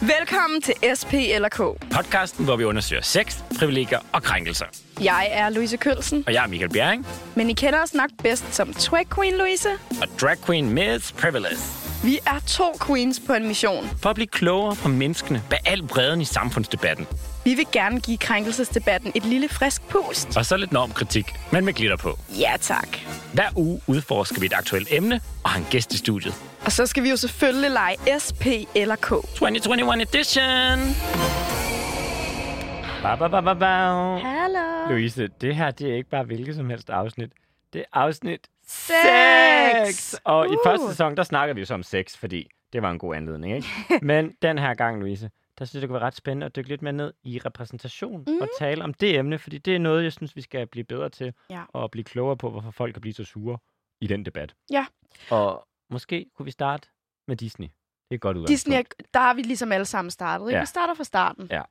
Velkommen til SP eller K. Podcasten, hvor vi undersøger sex, privilegier og krænkelser. Jeg er Louise Kølsen, Og jeg er Michael Bjerring, men I kender os nok bedst som Twag Queen Louise. og drag queen Miss Privilege. Vi er to queens på en mission. For at blive klogere på menneskene bag al bredden i samfundsdebatten. Vi vil gerne give krænkelsesdebatten et lille frisk pust. Og så lidt normkritik, men med glitter på. Ja tak. Hver uge udforsker vi et aktuelt emne og har en gæst i studiet. Og så skal vi jo selvfølgelig lege SP eller K. 2021 edition! Ba, ba, ba, ba, ba. Hallo. Louise, det her det er ikke bare hvilket som helst afsnit. Det er afsnit Sex! Og i Uh. første sæson, der snakker vi jo så om sex, fordi det var en god anledning, ikke? Men den her gang, Louise, der synes jeg, det kunne være ret spændende at dykke lidt mere ned i repræsentation mm. og tale om det emne, fordi det er noget, jeg synes, vi skal blive bedre til, Ja. og blive klogere på, hvorfor folk kan blive så sure i den debat. Ja. Og måske kunne vi starte med Disney. Det er godt udgangspunkt. Disney, er- der har vi ligesom alle sammen startet. Ikke? Ja. Vi starter fra starten. Ja.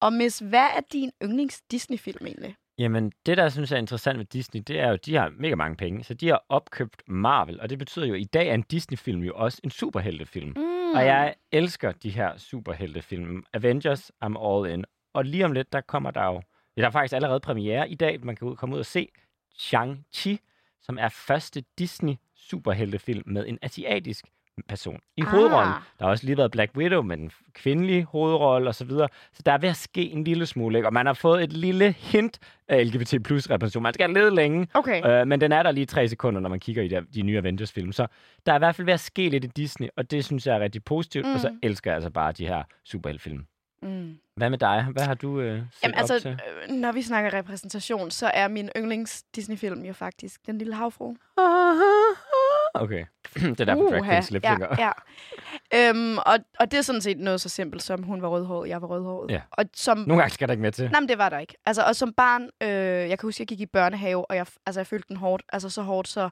Og Miss, hvad er din yndlings Disney-film egentlig? Jamen, det der jeg synes er interessant ved Disney, det er jo, at de har mega mange penge, så de har opkøbt Marvel, og det betyder jo, at i dag er en Disney-film jo også en superheltefilm. Mm. Og jeg elsker de her superheltefilm. Avengers, I'm all in. Og lige om lidt, der kommer der jo... Ja, der er faktisk allerede premiere i dag. Man kan ud, komme ud og se Shang-Chi, som er første Disney superheltefilm med en asiatisk person i Ah. hovedrollen. Der har også lige været Black Widow med den kvindelige hovedrolle osv. Så, så der er ved at ske en lille smule, ikke? og man har fået et lille hint af LGBT plus repræsentation. Man skal lede længe, Okay. Øh, men den er der lige tre sekunder, når man kigger i de, de nye Avengers-film. Så der er i hvert fald ved at ske lidt i Disney, og det synes jeg er rigtig positivt. Mm. Og så Mm. elsker jeg altså bare de her superheltefilm. Mm. Hvad med dig? Hvad har du øh, set Jamen op altså, til? øh, når vi snakker repræsentation, så er min yndlings Disney-film jo faktisk Den Lille Havfru. Okay. det er derfor drag queen slip ja, ja. Øhm, og, og det er sådan set noget så simpelt som, hun var rødhåret, jeg var rødhåret. Ja. Og som, Nogle gange skal der ikke med til. Nej, men det var der ikke. Altså, og som barn, øh, jeg kan huske, jeg gik i børnehave, og jeg, altså, jeg følte den hårdt. Altså så hårdt, så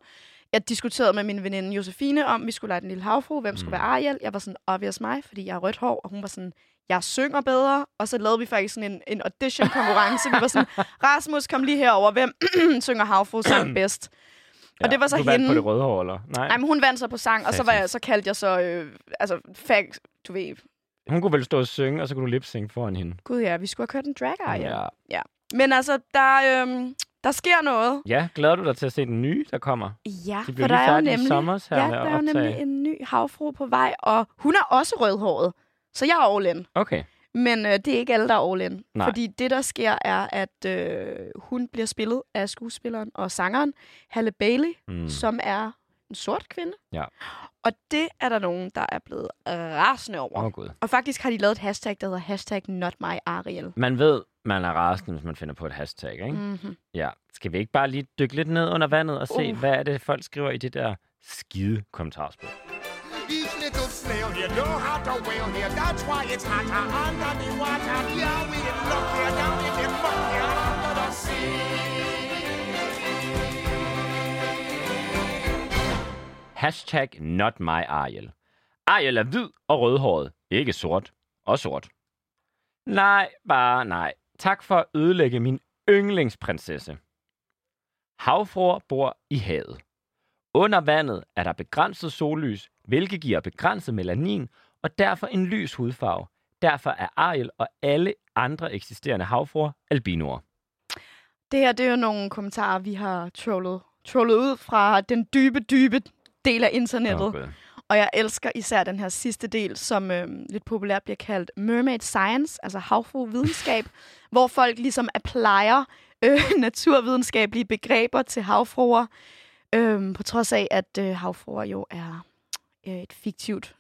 jeg diskuterede med min veninde Josefine om, vi skulle lege den lille havfru, hvem skulle Mm. være Ariel. Jeg var sådan, obvious mig, fordi jeg har rødt hår, og hun var sådan, jeg synger bedre. Og så lavede vi faktisk sådan en, en audition-konkurrence. vi var sådan, Rasmus, kom lige herover, hvem synger havfru sang bedst? og det var så du vandt hende- på det røde hår, eller? Nej. Nej, men hun vandt så på sang, og så, var jeg, så kaldte jeg så, øh, altså, fag, du ved, Hun kunne vel stå og synge, og så kunne du lip-synge foran hende. gud ja, vi skulle have kørt en drag Ariel. ja. Men altså, der, øhm, der sker noget. ja, glæder du dig til at se den nye, der kommer? Ja, De for der er jo nemlig, sommers her ja, der er jo nemlig en ny havfru på vej, og hun er også rødhåret. Så jeg er all in. Okay. Men øh, det er ikke alle, der er all in. Nej. Fordi det, der sker, er, at øh, hun bliver spillet af skuespilleren og sangeren Halle Bailey, Mm. som er en sort kvinde. Ja. Og det er der nogen, der er blevet rasende over. Oh, gud. Og faktisk har de lavet et hashtag, der hedder hashtag not my Ariel. Man ved, man er rasende, hvis man finder på et hashtag, ikke? Mm-hmm. Ja. Skal vi ikke bare lige dykke lidt ned under vandet og se, Uh. hvad er det, folk skriver i det der skide kommentarspor? Each little snail here know how to wail here. That's why it's hotter under the water. Yeah, we in luck here down in the muck here under the sea. Hashtag not my Ariel. Ariel er hvid og rødhåret, ikke sort. Og sort. Nej, bare nej. Tak for at ødelægge min yndlingsprinsesse. Havfruer bor i havet. Under vandet er der begrænset sollys, hvilket giver begrænset melanin og derfor en lys hudfarve. Derfor er Ariel og alle andre eksisterende havfruer albinoer. Det her, det er jo nogle kommentarer, vi har trollet, trollet ud fra den dybe, dybe del af internettet. Gud. Og jeg elsker især den her sidste del, som øh, lidt populært bliver kaldt mermaid science, altså havfruevidenskab, hvor folk ligesom applyer øh, naturvidenskabelige begreber til havfruer, øh, på trods af, at øh, havfruer jo er øh, et fiktivt,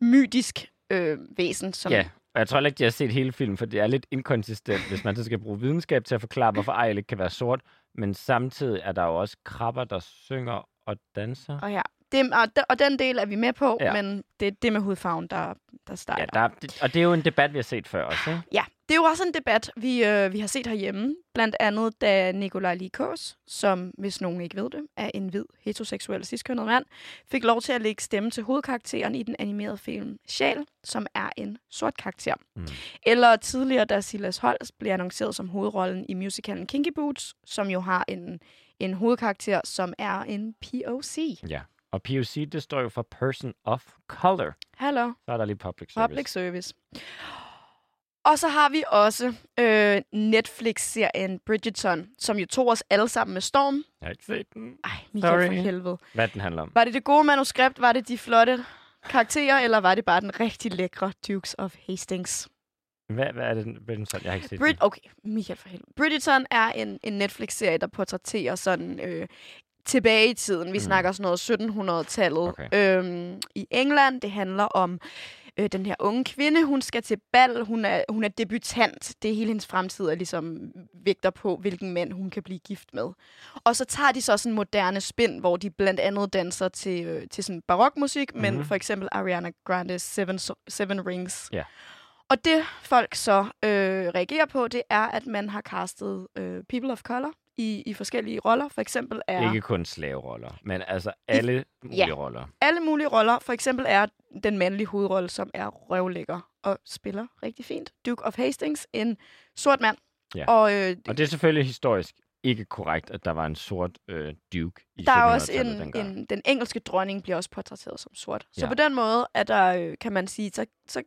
mytisk øh, væsen. Som, Ja, og jeg tror ikke, de har set hele filmen, for det er lidt inkonsistent, hvis man så skal bruge videnskab til at forklare, hvorfor Ariel ikke kan være sort. Men samtidig er der jo også krabber, der synger og danser. Og ja, det, og, de, og den del er vi med på, Ja. men det er det med hudfarven, der, der starter. Ja, der, er- det- og det er jo en debat, vi har set før også, ikke? Ja, det er jo også en debat, vi, øh, vi har set herhjemme. Blandt andet, da Nikolaj Likos, som, hvis nogen ikke ved det, er en hvid, heteroseksuel, ciskønnet mand, fik lov til at lægge stemme til hovedkarakteren i den animerede film Sjæl, som er en sort karakter. Mm. Eller tidligere, da Silas Holst blev annonceret som hovedrollen i musicalen Kinky Boots, som jo har en, en hovedkarakter, som er en POC. Ja. Og POC, det står jo for Person of Color. Hallo. Så er der lige public service. Public service. Og så har vi også øh, Netflix-serien Bridgerton, som jo tog os alle sammen med storm. Jeg har ikke set den. Ej, Michael Sorry. for helvede. Hvad den handler om. Var det det gode manuskript? Var det de flotte karakterer? Eller var det bare den rigtig lækre Dukes of Hastings? Hvad, hvad er det, er sådan? Jeg har ikke set Brid- den. okay, Michael for helvede. Bridgerton er en, en Netflix-serie, der portrætterer sådan øh, tilbage i tiden. Vi Mm. mm. snakker sådan noget 1700-tallet. Okay. Øhm, I England, det handler om øh, den her unge kvinde. Hun skal til bal. Hun er, hun er debutant. Det er hele hendes fremtid, er ligesom vægter på, hvilken mand hun kan blive gift med. Og så tager de så sådan en moderne spin, hvor de blandt andet danser til, øh, til sådan barokmusik. Mhm. men for eksempel Ariana Grande's Seven, Seven Rings. Ja. Og det folk så øh, reagerer på, det er, at man har castet øh, people of color i, i forskellige roller. For eksempel er Ikke kun slaveroller, men altså alle mulige Ja. roller. alle mulige roller. For eksempel er den mandlige hovedrolle, som er røvlægger og spiller rigtig fint. Duke of Hastings, en sort mand. Ja. Og øh, Og det er selvfølgelig historisk ikke korrekt, at der var en sort øh, duke i der er også 1700-tallet en, dengang. en, den engelske dronning bliver også portrætteret som sort. Så Ja. på den måde er der, øh, kan man sige, så, så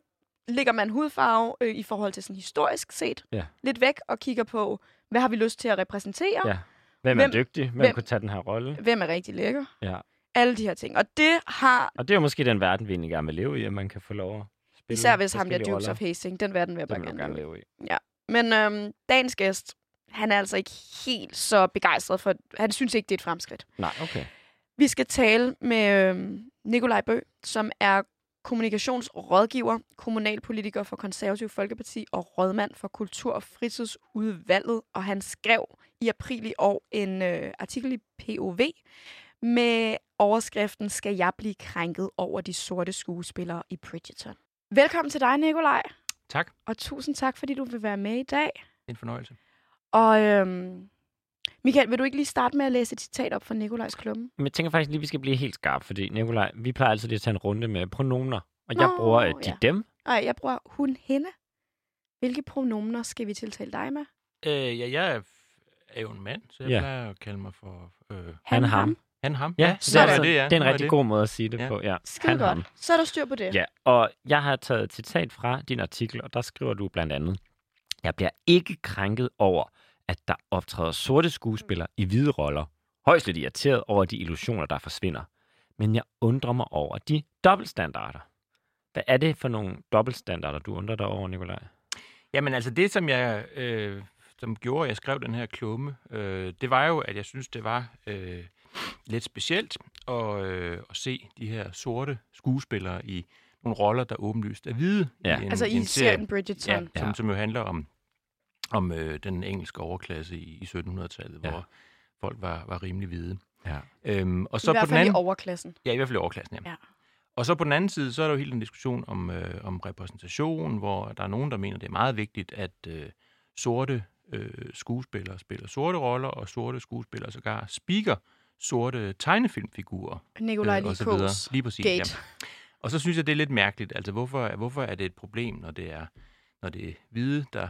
ligger man hudfarve øh, i forhold til sådan historisk set Ja. lidt væk og kigger på, hvad har vi lyst til at repræsentere? Ja. Hvem er Hvem- dygtig? Hvem, hvem- kunne tage den her rolle? Hvem er rigtig lækker? Ja. Alle de her ting. Og det har, Og det er jo måske den verden, vi egentlig gerne vil leve i, at man kan få lov at spille især hvis ham der Dukes roller. of Hastings, den verden vil jeg bare gerne gerne leve i. i. Men øhm, dagens gæst, han er altså ikke helt så begejstret for, han synes ikke, det er et fremskridt. Nej, okay. Vi skal tale med øhm, Nikolaj Bø, som er kommunikationsrådgiver, kommunalpolitiker for Konservativ Folkeparti og rådmand for Kultur- og Fritidsudvalget. Og han skrev i april i år en øh, artikel i POV med overskriften Skal jeg blive krænket over de sorte skuespillere i Bridgerton? Velkommen til dig, Nikolaj. Tak. Og tusind tak, fordi du vil være med i dag. En fornøjelse. Og øhm, Michael, vil du ikke lige starte med at læse et citat op fra Nikolajs klumme? Men jeg tænker faktisk lige, at vi skal blive helt skarpe, fordi Nikolaj, vi plejer altid lige at tage en runde med pronomener. Og jeg Nå, bruger øh, de ja. dem. Nej, jeg bruger hun, hende. Hvilke pronomener skal vi tiltale dig med? Øh, ja, jeg er, er jo en mand, så jeg Ja. ja. plejer at kalde mig for øh, Han, ham. han, ham. Ja, så det er, er altså, det, ja. det er en rigtig god måde at sige det Ja. på. Ja. Skide Han, godt. ham. Så er der styr på det. Ja, og jeg har taget et citat fra din artikel, og der skriver du blandt andet, Jeg bliver ikke krænket over, at der optræder sorte skuespillere i hvide roller. Højst lidt irriteret over de illusioner, der forsvinder. Men jeg undrer mig over de dobbeltstandarder. Hvad er det for nogle dobbeltstandarder, du undrer dig over, Nikolaj? Jamen altså det, som jeg øh, som gjorde, at jeg skrev den her klumme, øh, det var jo, at jeg synes, det var øh, lidt specielt at, øh, at se de her sorte skuespillere i nogle roller, der åbenlyst er hvide. Ja. I en, Altså i en serie, serien Bridgerton. ja, som, Ja. som jo handler om, om øh, den engelske overklasse i, i 1700-tallet, Ja. hvor folk var, var rimelig hvide. Ja. Øhm, og I så hvert på den fald anden, i overklassen. Ja, i hvert fald i overklassen, ja. Ja. Og så på den anden side, så er der jo hele den diskussion om, øh, om repræsentation, hvor der er nogen, der mener, det er meget vigtigt, at øh, sorte øh, skuespillere spiller sorte roller, og sorte skuespillere sågar speaker sorte tegnefilmfigurer. Nikolaj øh, og så Likos. Lige præcis, gate. ja. Og så synes jeg, det er lidt mærkeligt. Altså, hvorfor, hvorfor er det et problem, når det er, når det er hvide, der,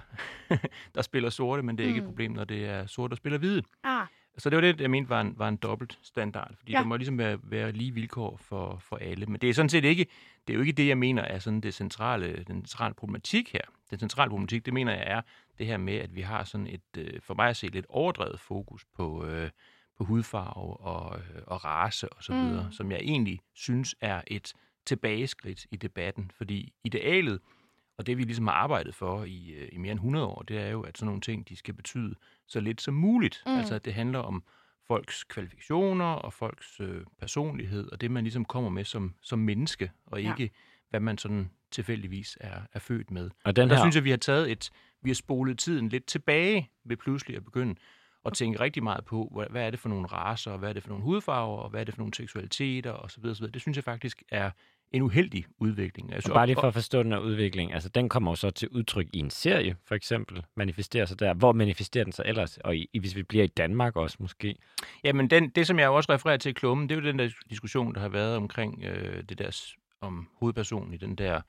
der spiller sorte, men det er ikke et Mm. problem, når det er sorte, der spiller hvide? Ah, Så det var det, jeg mente var en, var en dobbelt standard, fordi Ja. der må ligesom være, være lige vilkår for, for alle. Men det er sådan set ikke, det er jo ikke det, jeg mener er sådan det centrale, den centrale problematik her. Den centrale problematik, det mener jeg er det her med, at vi har sådan et, øh, for mig at se, lidt overdrevet fokus på, øh, på hudfarve og, øh, og race og så Mm. videre, som jeg egentlig synes er et tilbageskridt i debatten, fordi idealet, og det vi ligesom har arbejdet for i, øh, i mere end 100 år, det er jo, at sådan nogle ting, de skal betyde så lidt som muligt. Mm. Altså, at det handler om folks kvalifikationer og folks øh, personlighed, og det, man ligesom kommer med som, som menneske, og Ja. ikke, hvad man sådan tilfældigvis er, er født med. Og den Der her, synes jeg, vi har taget et, vi har spolet tiden lidt tilbage ved pludselig at begynde at tænke rigtig meget på, hvad, hvad er det for nogle raser, og hvad er det for nogle hudfarver, og hvad er det for nogle seksualiteter, osv. osv. Det synes jeg faktisk er en uheldig udvikling. Jeg og bare lige for at forstå den her udvikling, altså den kommer jo så til udtryk i en serie, for eksempel, manifesterer sig der. Hvor manifesterer den sig ellers? Og i, hvis vi bliver i Danmark også måske. Jamen, den, det som jeg også refererer til i klummen, det er jo den der diskussion, der har været omkring øh, det der, om hovedpersonen i den der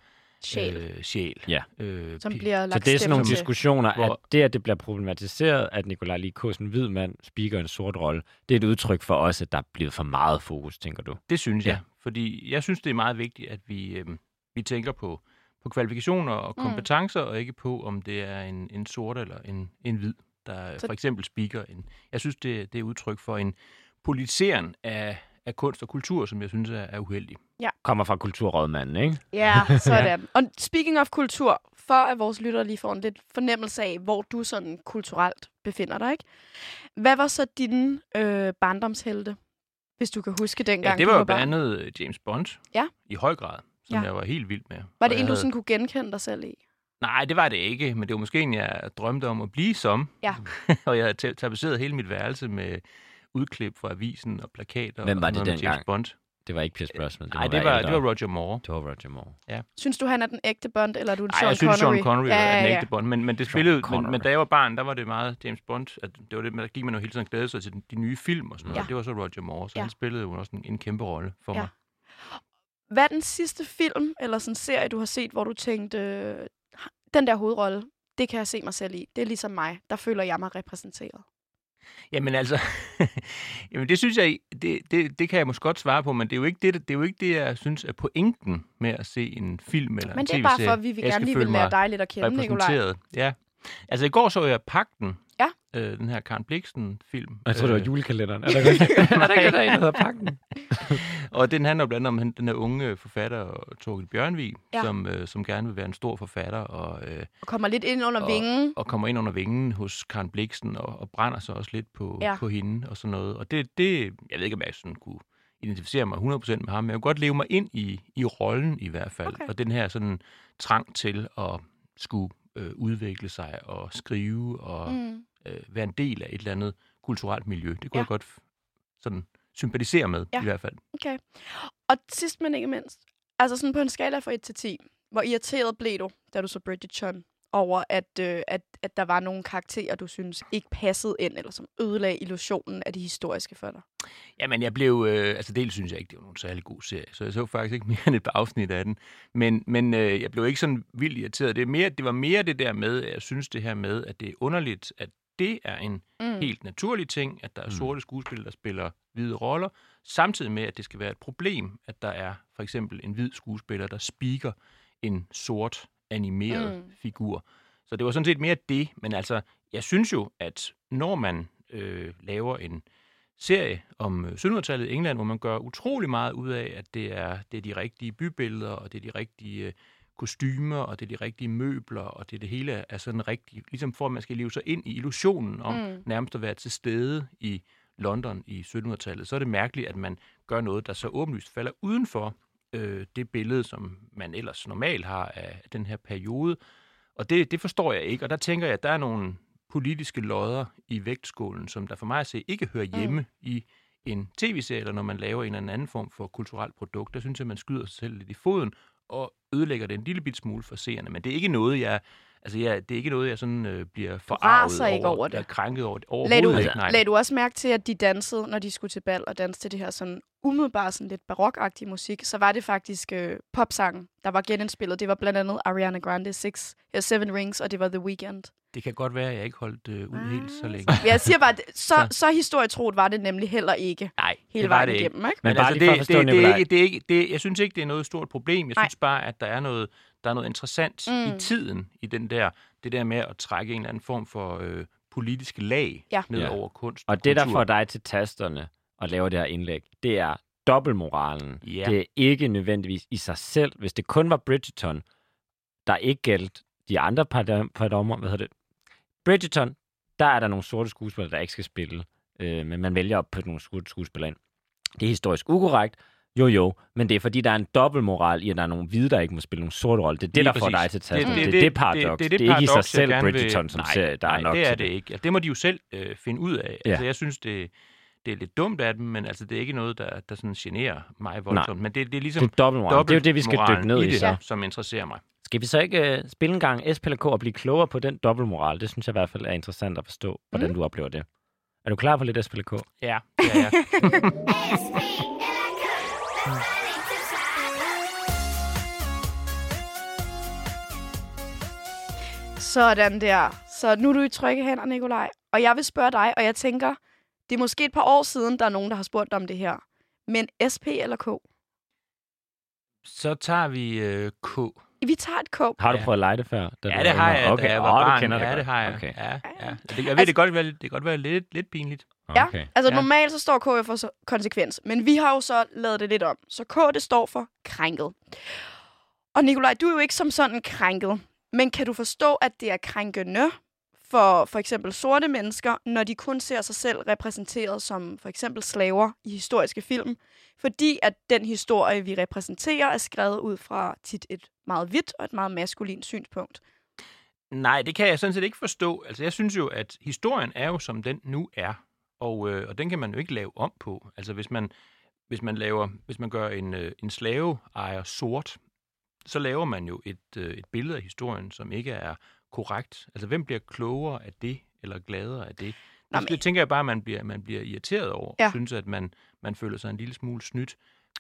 Sjæl. Øh, sjæl. Ja. Øh, som bliver Så lagt det er sådan nogle til. diskussioner, Hvor- at det, at det bliver problematiseret, at Nikolaj Likos, en hvid mand, speaker en sort rolle, det er et udtryk for os, at der er blevet for meget fokus, tænker du? Det synes Ja. jeg. Fordi jeg synes, det er meget vigtigt, at vi, øh, vi tænker på, på kvalifikationer og Mm. kompetencer, og ikke på, om det er en, en sort eller en, en hvid, der Så- for eksempel speaker. En, jeg synes, det, det er udtryk for en politisering af, af kunst og kultur, som jeg synes er, er uheldig. Kommer fra kulturrådmanden, ikke? Ja, sådan. Og speaking of kultur, for at vores lyttere lige får en lidt fornemmelse af, hvor du sådan kulturelt befinder dig, ikke? Hvad var så dine øh, barndomshelte, hvis du kan huske dengang, Ja, det du var jo blandt andet øh, James Bond Ja. i høj grad, som Ja. jeg var helt vild med. Var det en, du havde- sådan kunne genkende dig selv i? Nej, det var det ikke, men det var måske en, jeg drømte om at blive som. Ja. og jeg havde tapetseret hele mit værelse med udklip fra avisen og plakater. Hvem var og det dengang? James Bond. Det var ikke Pierce Brosnan. Nej, det var, det var Roger Moore. Det var Roger Moore. Synes du, han er den ægte Bond, eller er du en Nej, Sean jeg synes, Connery? Sean Connery ja, er ja, den ja. ægte Bond, men, men det spillede, men, Connery. men da jeg var barn, der var det meget James Bond, at det var det, der gik man jo hele tiden glæde sig til de nye film og sådan noget. Ja. Det var så Roger Moore, så Ja. han spillede jo også en, en kæmpe rolle for Ja. mig. Hvad er den sidste film eller sådan serie, du har set, hvor du tænkte, øh, den der hovedrolle, det kan jeg se mig selv i. Det er ligesom mig. Der føler jeg mig repræsenteret. Jamen altså, jamen det synes jeg, det, det, det kan jeg måske godt svare på, men det er jo ikke det, det er jo ikke det, jeg synes er pointen med at se en film eller Men en det er bare tv-serie. for, at vi vil Jeg gerne skal lige vil lære dig lidt at kende, Nikolaj. Ja. Altså i går så jeg Pakten, Ja. øh, den her Karen Bliksen-film. Jeg tror, det var Øh, julekalenderen. Er der ikke er der der en, der hedder Pakken? Og den handler blandt andet om den her unge forfatter, Torgild Bjørnvig, Ja. som, øh, som gerne vil være en stor forfatter og, øh, Og kommer lidt ind under Og- vingen. og kommer ind under vingen hos Karen Bliksen og, og brænder sig også lidt på, Ja. på hende og sådan noget. Og det, det, jeg ved ikke, om jeg sådan kunne identificere mig 100% med ham, men jeg kunne godt leve mig ind i, i rollen i hvert fald. Okay. Og den her sådan trang til at skulle øh, udvikle sig og skrive og mm. Øh, være en del af et eller andet kulturelt miljø. Det kunne Ja. jeg godt sådan sympatisere med Ja. i hvert fald. Okay. Og sidst men ikke mindst, altså sådan på en skala fra 1 til 10, hvor irriteret blev du, da du så Bridgerton, over at, øh, at, at der var nogle karakterer, du synes ikke passede ind, eller som ødelagde illusionen af det historiske for dig? Jamen, jeg blev... Øh, altså, dels synes jeg ikke, det var nogen særlig god serie, så jeg så faktisk ikke mere end et par afsnit af den. Men, men øh, jeg blev ikke sådan vildt irriteret. Det, er mere, det var mere det der med, at jeg synes det her med, at det er underligt, at det er en Mm. helt naturlig ting, at der er Mm. sorte skuespillere, der spiller hvide roller, samtidig med, at det skal være et problem, at der er for eksempel en hvid skuespiller, der speaker en sort animeret Mm. figur. Så det var sådan set mere det, men altså, jeg synes jo, at når man øh, laver en serie om øh, 1700-tallet i England, hvor man gør utrolig meget ud af, at det er, det er de rigtige bybilleder, og det er de rigtige øh, kostymer, og det er de rigtige møbler, og det, det hele er sådan rigtigt, ligesom for at man skal leve sig ind i illusionen om Mm. mm. nærmest at være til stede i London i 1700-tallet, så er det mærkeligt, at man gør noget, der så åbenlyst falder uden for øh, det billede, som man ellers normalt har af den her periode. Og det, det forstår jeg ikke, og der tænker jeg, at der er nogle politiske lodder i vægtskålen, som der for mig at se ikke hører hjemme mm. i en tv-serie, eller når man laver en eller anden form for kulturelt produkt. Der synes jeg, at man skyder sig selv lidt i foden, og ødelægger det en lille bit smule for seerne. Men det er ikke noget, jeg... Altså, jeg, det er ikke noget, jeg sådan øh, bliver forarvet raser ikke over det. eller krænket over det. Overhovedet du, ikke, nej. lagde du også mærke til, at de dansede, når de skulle til bal og danse til det her sådan umiddelbart sådan lidt barokagtige musik, så var det faktisk øh, popsangen, der var genindspillet. Det var blandt andet Ariana Grande Six, ja, Seven Rings, og det var The Weeknd. Det kan godt være, at jeg ikke holdt øh, ud helt så længe. Ah. Jeg siger bare, så, Så. så historietroet var det nemlig heller ikke Nej, hele det var vejen det ikke. igennem, ikke? Men Men bare altså, det, forstå, det, det, er ikke, det er ikke, det, jeg synes ikke, det er noget stort problem. Jeg Nej. synes bare, at der er noget, der er noget interessant Mm. mm. i tiden, i den der, det der med at trække en eller anden form for øh, politiske lag Ja. ned Ja. over kunst Og det, der får dig til tasterne og laver det her indlæg, det er dobbeltmoralen. Ja. Det er ikke nødvendigvis i sig selv. Hvis det kun var Bridgerton, der ikke galt de andre par, par dommer, hvad hedder det? Bridgerton, der er der nogle sorte skuespillere, der ikke skal spille. Øh, men man vælger at putte nogle sorte skuespillere ind. Det er historisk ukorrekt. Jo, jo, men det er fordi, der er en dobbeltmoral i, at der er nogle hvide, der ikke må spille nogle sorte roller. Det er det, Lige der får dig til tasterne. Det, det, det, det, det, det paradoks. Det, det, det er ikke i sig selv gerne vil- Bridgerton som nej, serie, der nej, er nok det er til det ikke. Altså, det må de jo selv øh, finde ud af. Ja. Altså, jeg synes, det, det er lidt dumt af dem, men altså, det er ikke noget, der, der sådan generer mig voldsomt. Men det, det er ligesom Det er dobbeltmoral. Det er jo det, vi skal dykke dobbeltmoralen ned i, det, så. som interesserer mig. Skal vi så ikke uh, spille en gang SPLK og blive klogere på den dobbeltmoral? Det synes jeg i hvert fald er interessant at forstå, hvordan Mm. du oplever det. Er du klar på lidt SPLK? Ja, det er jeg. Sådan der. Så nu er du i trygge hænder, Nikolaj. Og jeg vil spørge dig, og jeg tænker, det er måske et par år siden, der er nogen, der har spurgt dig om det her. Men SP eller K? Så tager vi øh, K. Vi tager et K. Har du Ja. prøvet at lege det før? da Ja, du det har jeg, okay. da jeg var Åh, barn. Du kender det ja, godt. det har jeg. Okay. Ja, ja. Det, jeg ved, Altså- det kan godt være, det kan godt være lidt, lidt pinligt. Ja, okay. Altså Ja. normalt så står K for konsekvens, men vi har jo så lavet det lidt om. Så K det står for krænket. Og Nikolaj, du er jo ikke som sådan krænket, men kan du forstå, at det er krænkende for for eksempel sorte mennesker, når de kun ser sig selv repræsenteret som for eksempel slaver i historiske film, fordi at den historie, vi repræsenterer, er skrevet ud fra tit et meget hvidt og et meget maskulint synspunkt. Nej, det kan jeg sådan set ikke forstå. Altså, jeg synes jo, at historien er jo, som den nu er. Og, øh, og den kan man jo ikke lave om på. Altså, hvis man, hvis man, laver, hvis man gør en, øh, en slaveejer sort, så laver man jo et, øh, et billede af historien, som ikke er korrekt. Altså, hvem bliver klogere af det, eller gladere af det? Nå, det, men- det tænker jeg bare, man bliver, man bliver irriteret over. Ja. Synes, at man, man føler sig en lille smule snydt. Så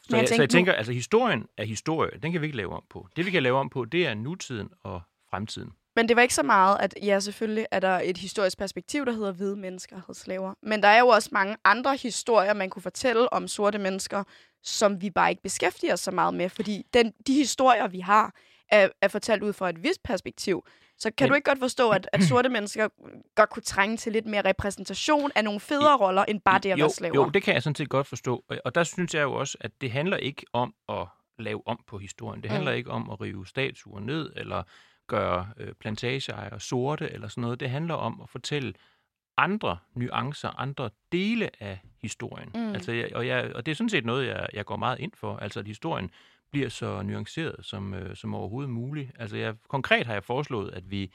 Men jeg jeg, så jeg nu- tænker, altså historien er historie. Den kan vi ikke lave om på. Det, vi kan lave om på, det er nutiden og fremtiden. Men det var ikke så meget, at ja, selvfølgelig er der et historisk perspektiv, der hedder hvide mennesker havde slaver. Men der er jo også mange andre historier, man kunne fortælle om sorte mennesker, som vi bare ikke beskæftiger os så meget med. Fordi den, de historier, vi har, er, er fortalt ud fra et vist perspektiv. Så kan Men- du ikke godt forstå, at, at sorte mennesker godt kunne trænge til lidt mere repræsentation af nogle federe roller, end bare det at jo, være slaver? Jo, det kan jeg sådan set godt forstå. Og- der synes jeg jo også, at det handler ikke om at lave om på historien. Det handler Mm. ikke om at rive statuer ned, eller gøre øh, plantageejere sorte, eller sådan noget. Det handler om at fortælle andre nuancer, andre dele af historien. Mm. Altså, jeg, og, jeg, og det er sådan set noget, jeg, jeg går meget ind for. Altså, at historien bliver så nuanceret som, øh, som overhovedet muligt. Altså, jeg, konkret har jeg foreslået, at vi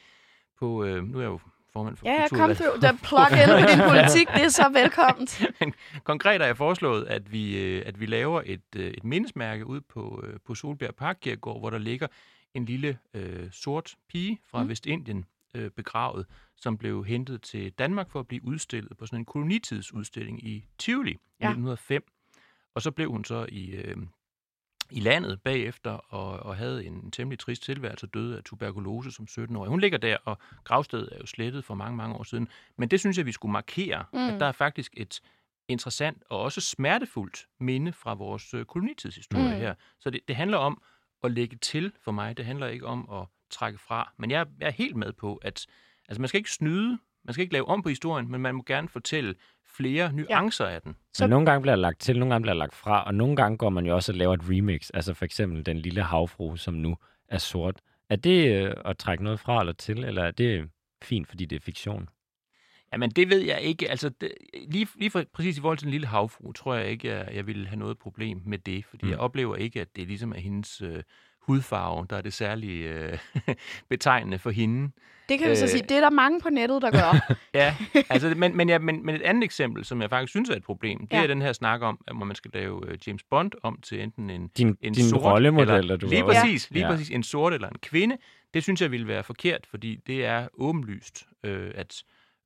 på... Øh, nu er jeg jo formand for Ja, kom through. The plug in på din politik, det er så velkomment. Konkret har jeg foreslået, at vi, øh, at vi laver et, øh, et mindesmærke ud på, øh, på Solbjerg Parkkirkegård, hvor der ligger en lille øh, sort pige fra Mm. Vestindien øh, begravet, som blev hentet til Danmark for at blive udstillet på sådan en kolonitidsudstilling i Tivoli i Ja. 1905. Og så blev hun så i, øh, i landet bagefter og, og havde en temmelig trist tilværelse og døde af tuberkulose som 17-årig. Hun ligger der, og gravstedet er jo slettet for mange, mange år siden. Men det synes jeg, vi skulle markere, Mm. at der er faktisk et interessant og også smertefuldt minde fra vores øh, kolonitidshistorie mm. her. Så det, det handler om at lægge til for mig. Det handler ikke om at trække fra. Men jeg, jeg er helt med på, at altså, man skal ikke snyde, man skal ikke lave om på historien, men man må gerne fortælle flere nuancer ja. af den. Så- Men nogle gange bliver der lagt til, nogle gange bliver der lagt fra, og nogle gange går man jo også og laver et remix. Altså for eksempel den lille havfru, som nu er sort. Er det øh, at trække noget fra eller til, eller er det fint, fordi det er fiktion? Jamen, det ved jeg ikke. Altså, det, lige, lige for, præcis i forhold til den lille havfru, tror jeg ikke, at jeg ville have noget problem med det, fordi Mm. mm. jeg oplever ikke, at det ligesom er hendes øh, hudfarve, der er det særlige øh, betegnende for hende. Det kan vi så Øh. sige, det er der mange på nettet, der gør. Ja, altså, men, men, ja, men, men et andet eksempel, som jeg faktisk synes er et problem, det Ja. er den her snak om, at man skal lave øh, James Bond om til enten en, Din, en din sort rollemodel, eller, du lige præcis, lige Ja. præcis en sort eller en kvinde, det synes jeg ville være forkert, fordi det er åbenlyst, øh, at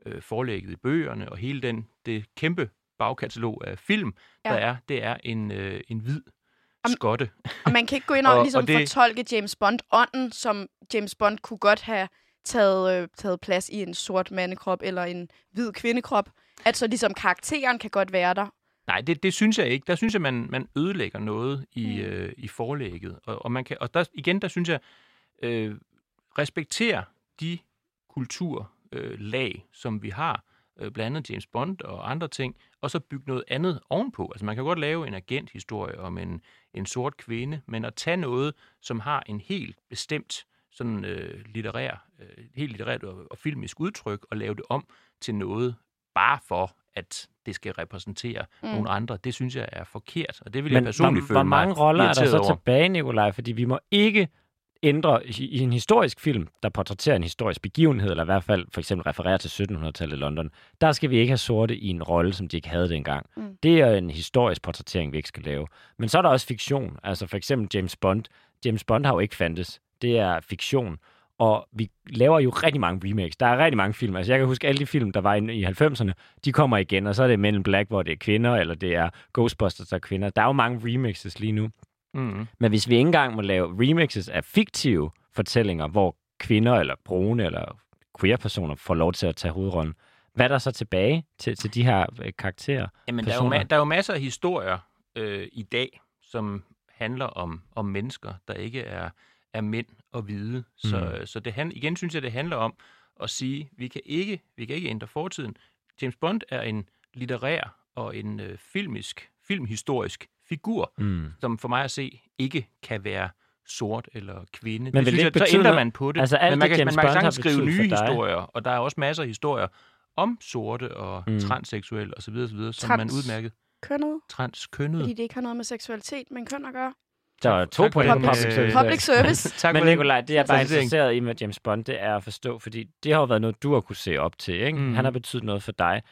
øh, forlægget i bøgerne og hele den det kæmpe bagkatalog af film, Ja. der er, det er en, øh, en hvid skotte. Og man kan ikke gå ind og, og ligesom og det- fortolke James Bond-ånden, som James Bond kunne godt have taget, øh, taget plads i en sort mandekrop eller en hvid kvindekrop. At så ligesom karakteren kan godt være der. Nej, det, det synes jeg ikke. Der synes jeg, man, man ødelægger noget i, Mm. øh, i forlægget. Og, og, man kan, og der, igen, der synes jeg, øh, respektere de kulturlag, øh, som vi har, øh, blandt andet James Bond og andre ting, og så bygge noget andet ovenpå. Altså man kan godt lave en agenthistorie om en, en sort kvinde, men at tage noget, som har en helt bestemt sådan øh, litterær, øh, helt litterært og, og filmisk udtryk, og lave det om til noget, bare for at det skal repræsentere Mm. nogle andre, det synes jeg er forkert, og det vil Men jeg personligt hvor, føle hvor mange mig roller er der så over. tilbage, Nikolaj? Fordi vi må ikke ændre i, en historisk film, der portrætterer en historisk begivenhed, eller i hvert fald for eksempel refererer til 1700-tallet i London, der skal vi ikke have sorte i en rolle, som de ikke havde dengang. Mm. Det er en historisk portrættering, vi ikke skal lave. Men så er der også fiktion. Altså for eksempel James Bond. James Bond har jo ikke fandtes. Det er fiktion. Og vi laver jo rigtig mange remakes. Der er rigtig mange film. Altså jeg kan huske alle de film, der var i 90'erne, de kommer igen, og så er det Men in Black, hvor det er kvinder, eller det er Ghostbusters, der er kvinder. Der er jo mange remixes lige nu. Mm. Men hvis vi ikke engang må lave remixes af fiktive fortællinger, hvor kvinder eller brune eller queer-personer får lov til at tage hovedrollen. Hvad er der så tilbage til, til de her øh, karakterer? Jamen, der er, jo ma- der er jo masser af historier øh, i dag, som handler om, om mennesker, der ikke er, er mænd og hvide. Så, Mm. så det han, igen synes jeg, det handler om at sige, vi kan ikke, vi kan ikke ændre fortiden. James Bond er en litterær og en øh, filmisk, filmhistorisk figur, Mm. som for mig at se ikke kan være sort eller kvinde. vil det synes jeg, så ændrer man på det. Altså, alt men man det, kan, James men man kan sagtens skrive nye historier, og der er også masser af historier om sorte og Mm. transseksuelle osv., osv. som Trans. man udmærket Kønnet, transkønnet. fordi det ikke har noget med seksualitet, men køn at gøre. Der er to tak point på public øh, service. Public service. Tak Men. Nikolaj, det jeg er bare Præcisering. interesseret i med James Bond, det er at forstå, fordi det har jo været noget, du har kunne se op til. Ikke? Mm. Han har betydet noget for dig.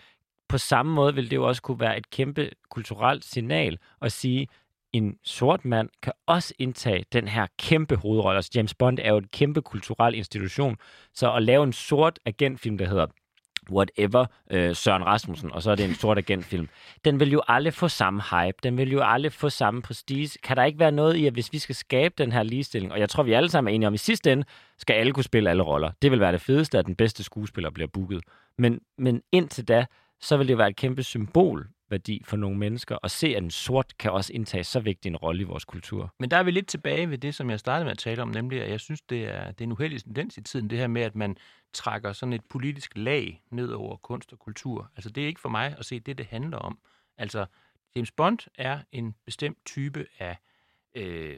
På samme måde vil det jo også kunne være et kæmpe kulturelt signal at sige, en sort mand kan også indtage den her kæmpe hovedrolle. Altså James Bond er jo et kæmpe kulturel institution, så at lave en sort agentfilm, der hedder whatever, øh, Søren Rasmussen, og så er det en sort agentfilm. Den vil jo aldrig få samme hype, den vil jo aldrig få samme prestige. Kan der ikke være noget i, at hvis vi skal skabe den her ligestilling, og jeg tror, vi alle sammen er enige om, at i sidste ende skal alle kunne spille alle roller. Det vil være det fedeste, at den bedste skuespiller bliver booket. Men, men indtil da, så vil det være et kæmpe symbolværdi for nogle mennesker at se, at en sort kan også indtage så vigtig en rolle i vores kultur. Men der er vi lidt tilbage ved det, som jeg startede med at tale om, nemlig at jeg synes, det er, det er en uheldig tendens i tiden, det her med, at man trækker sådan et politisk lag ned over kunst og kultur. Altså det er ikke for mig at se det, det handler om. Altså James Bond er en bestemt type af øh,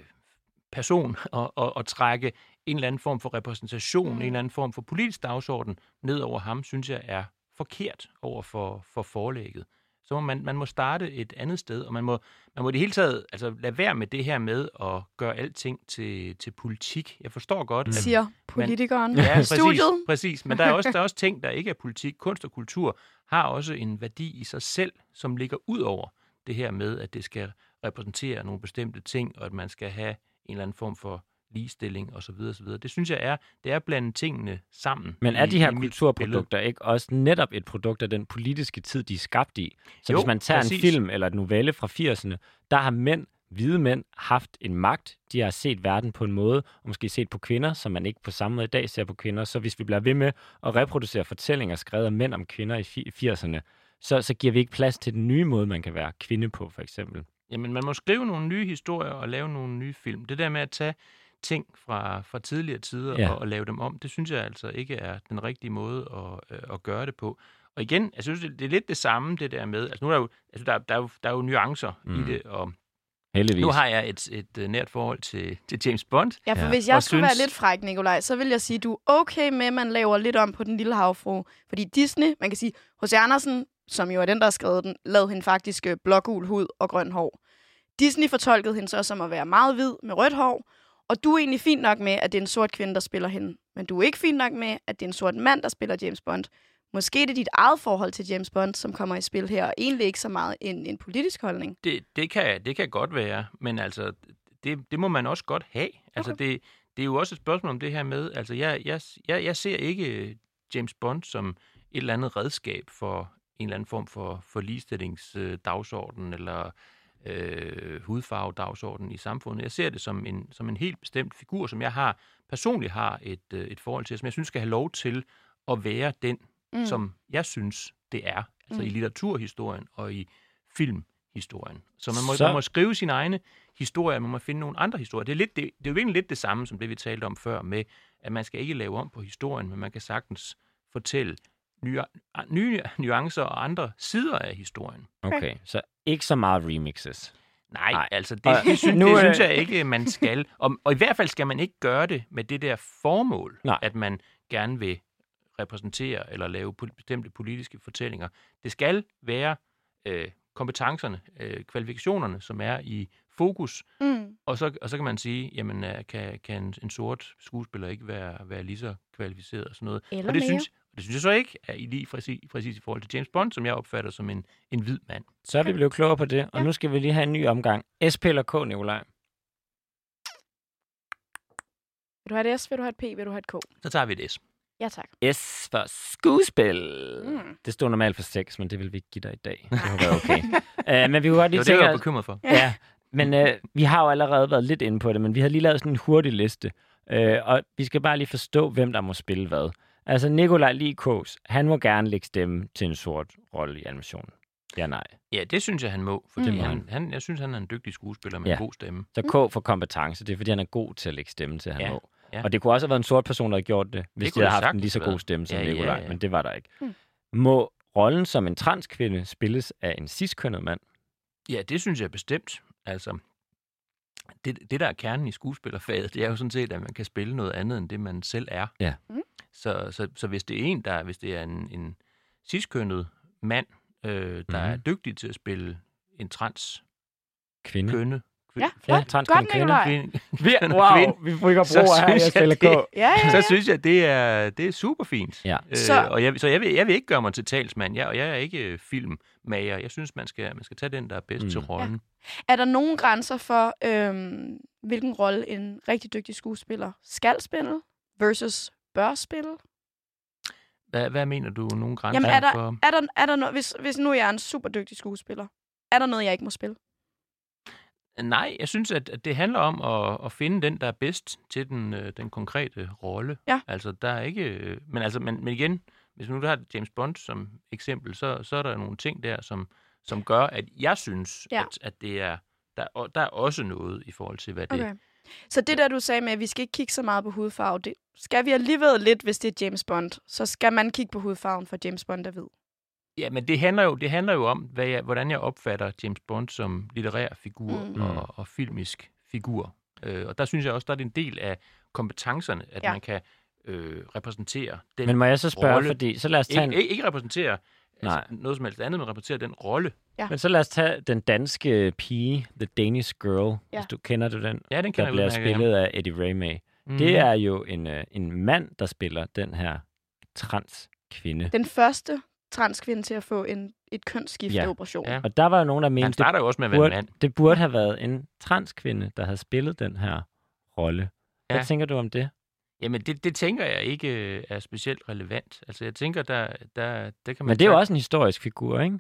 person, og, og, og trække en eller anden form for repræsentation, en eller anden form for politisk dagsorden ned over ham, synes jeg er forkert over for, for forlægget. Så må man, man må starte et andet sted, og man må, man må i det hele taget altså, lade være med det her med at gøre alting til, til politik. Jeg forstår godt, at Siger politikeren Ja, i præcis, studiet. præcis. Men der er, også, der er også ting, der ikke er politik. Kunst og kultur har også en værdi i sig selv, som ligger ud over det her med, at det skal repræsentere nogle bestemte ting, og at man skal have en eller anden form for ligestilling osv. osv. Det synes jeg er, det er blandt tingene sammen. Men er de her i kulturprodukter ikke også netop et produkt af den politiske tid, de er skabt i? Så Jo, hvis man tager en præcis. film eller et novelle fra 80'erne, der har mænd, hvide mænd, haft en magt. De har set verden på en måde, og måske set på kvinder, som man ikke på samme måde i dag ser på kvinder. Så hvis vi bliver ved med at reproducere fortællinger skrevet af mænd om kvinder i fi- 80'erne, så, så giver vi ikke plads til den nye måde, man kan være kvinde på, for eksempel. Jamen, man må skrive nogle nye historier og lave nogle nye film. Det der med at tage ting fra, fra tidligere tider Ja. og, og lave dem om, det synes jeg altså ikke er den rigtige måde at, øh, at gøre det på. Og igen, jeg synes, det, det er lidt det samme, det der med, altså nu er der jo, altså der, der er jo, der er jo nuancer mm. I det, og Heldigvis. nu har jeg et, et, et nært forhold til, til James Bond. Ja, for Ja. hvis jeg Og skulle synes- være lidt fræk, Nikolaj, så vil jeg sige, du er okay med, at man laver lidt om på den lille havfru. Fordi Disney, man kan sige, H.C. Andersen, som jo er den, der har skrevet den, lavede hende faktisk øh, blågul hud og grøn hår. Disney fortolkede hende så som at være meget hvid med rødt hår, og du er egentlig fint nok med, at det er en sort kvinde, der spiller hende. Men du er ikke fint nok med, at det er en sort mand, der spiller James Bond. Måske er det dit eget forhold til James Bond, som kommer i spil her, og egentlig ikke så meget en, en politisk holdning. Det, det, kan, det kan godt være, men altså, det, det må man også godt have. Altså, Okay. det, det er jo også et spørgsmål om det her med, altså, jeg, jeg, jeg, jeg ser ikke James Bond som et eller andet redskab for en eller anden form for, for ligestillingsdagsorden eller øh, hudfarve-dagsorden i samfundet. Jeg ser det som en, som en helt bestemt figur, som jeg har personligt har et, øh, et forhold til, som jeg synes skal have lov til at være den, mm. som jeg synes, det er. Altså Mm. i litteraturhistorien og i filmhistorien. Så man må, Så- man må skrive sine egne historier, man må finde nogle andre historier. Det er, lidt, det, det er jo virkelig lidt det samme, som det vi talte om før, med at man skal ikke lave om på historien, men man kan sagtens fortælle nye, nye nuancer og andre sider af historien. Okay, så ikke så meget remixes. Nej, Nej. Altså det, det, synes, nu, det øh, synes jeg ikke, man skal. Og, og i hvert fald skal man ikke gøre det med det der formål, Nej. at man gerne vil repræsentere eller lave bestemte politiske fortællinger. Det skal være øh, kompetencerne, øh, kvalifikationerne, som er i fokus, Mm. og så, og så kan man sige, jamen øh, kan, kan en, en sort skuespiller ikke være, være lige så kvalificeret og sådan noget. Eller og det mere. synes, det synes jeg så ikke er i lige præcis, præcis i forhold til James Bond, som jeg opfatter som en, en hvid mand. Så er vi blevet klogere på det, og Ja. nu skal vi lige have en ny omgang. SP eller K, Nikolaj? Vil du have et S, vil du have et P, vil du have et K? Så tager vi et S. Ja, tak. S for skuespil. Mm. Det stod normalt for 6, men det vil vi ikke give dig i dag. Det har været okay. uh, men vi kunne godt Det lige var det, jeg var bekymret for. Ja, men øh, vi har jo allerede været lidt inde på det, men vi har lige lavet sådan en hurtig liste. Øh, og vi skal bare lige forstå, hvem der må spille hvad. Altså, Nikolaj Likås, han må gerne lægge stemme til en sort rolle i animationen. Ja, nej. Ja, det synes jeg, han må. For Mm. han, han, jeg synes, han er en dygtig skuespiller med Ja. en god stemme. Så K for kompetence, det er, fordi han er god til at lægge stemme til, han Ja, må. ja. Og det kunne også have været en sort person, der havde gjort det, hvis de kunne havde det haft en lige så god stemme som Ja, ja, Nikolaj, ja. men det var der ikke. Mm. Må rollen som en transkvinde spilles af en ciskønnet mand? Ja, det synes jeg bestemt. Altså, det, det der er kernen i skuespillerfaget, det er jo sådan set, at man kan spille noget andet, end det man selv er. Ja. Mm. Så, så, så hvis det er en, der, hvis det er en, en ciskønnet mand, øh, der Mhm. er dygtig til at spille en trans Kvinde? kønne, Ja, Ja, flot. transkønnet Godt, kvinde. Nikolaj. kvinde, wow, kvinde, vi Så broer her, jeg synes jeg, spiller det- K. Ja, ja, så ja. synes jeg, det er, det er super fint. Ja. Øh, Så- og jeg, så jeg vil, jeg vil ikke gøre mig til talsmand, jeg, og jeg er ikke øh, filmmager. Jeg synes, man skal, man skal tage den, der er bedst Mm. til rollen. Er der nogen grænser for, øhm, hvilken rolle en rigtig dygtig skuespiller skal spille versus bør spille? Hvad, hvad mener du, nogle grænser Jamen, er der, for? er der, er der noget, hvis, hvis nu jeg er en super dygtig skuespiller, er der noget, jeg ikke må spille? Nej, jeg synes, at, det handler om at, at finde den, der er bedst til den, øh, den konkrete rolle. Ja. Altså, der er ikke... øh, Men, altså, men, men igen, hvis nu du har James Bond som eksempel, så, så er der nogle ting der, som, som gør, at jeg synes, Ja. at, at det er... Der, der er også noget i forhold til, hvad det Okay. Så det der, du sagde med, at vi skal ikke kigge så meget på hudfarve, det skal vi alligevel lidt, hvis det er James Bond. Så skal man kigge på hudfarven, for James Bond er hvid. Ja, men det handler jo, det handler jo om, hvad jeg, hvordan jeg opfatter James Bond som litterær figur Mm. mm. og, og filmisk figur. Øh, og der synes jeg også, der er det en del af kompetencerne, at Ja. ja. man kan øh, repræsentere den Men må jeg så spørge, rolle. fordi så lad os tage Ikke, en, ikke, ikke repræsentere Nej. altså, noget som helst andet, men repræsentere den rolle. men så lad os tage den danske pige, The Danish Girl, Ja. hvis du kender du den, Ja, den der kan jeg bliver udmærket, ja. spillet af Eddie Raymay. Mhm. Det er jo en, øh, en mand, der spiller den her transkvinde. Den første transkvinde til at få en, et kønsskifteoperation. Ja. Og der var jo nogen, der Han mente, det starter jo også med at være burde, mand. det burde have været en transkvinde, der havde spillet den her rolle. Hvad Ja. tænker du om det? Jamen, det, det tænker jeg ikke øh, er specielt relevant. Altså, jeg tænker, der, der, der kan man Men det er jo også en historisk figur, ikke?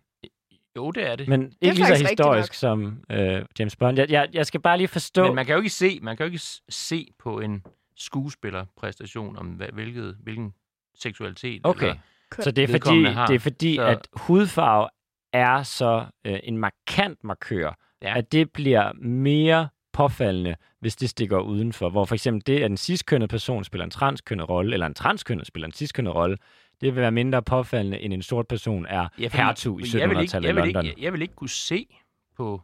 Jo, det er det. Men ikke lige så faktisk rigtigt historisk som øh, James Bond. Jeg, jeg, jeg skal bare lige forstå... Men man kan jo ikke se, man kan jo ikke s- se på en skuespillerpræstation om hvad, hvilket, hvilken seksualitet Okay. eller, Køn. Så det er fordi, har. det er fordi Så- at hudfarve er så øh, en markant markør, Ja. at det bliver mere påfaldende, hvis det stikker udenfor. Hvor for eksempel det, at en ciskønnet person spiller en transkønnet rolle, eller en transkønnet spiller en ciskønnet rolle, det vil være mindre påfaldende, end en sort person er Ja, fordi- hertug i fordi jeg vil ikke, 1700-tallet i jeg vil London. ikke, jeg, jeg vil ikke kunne se på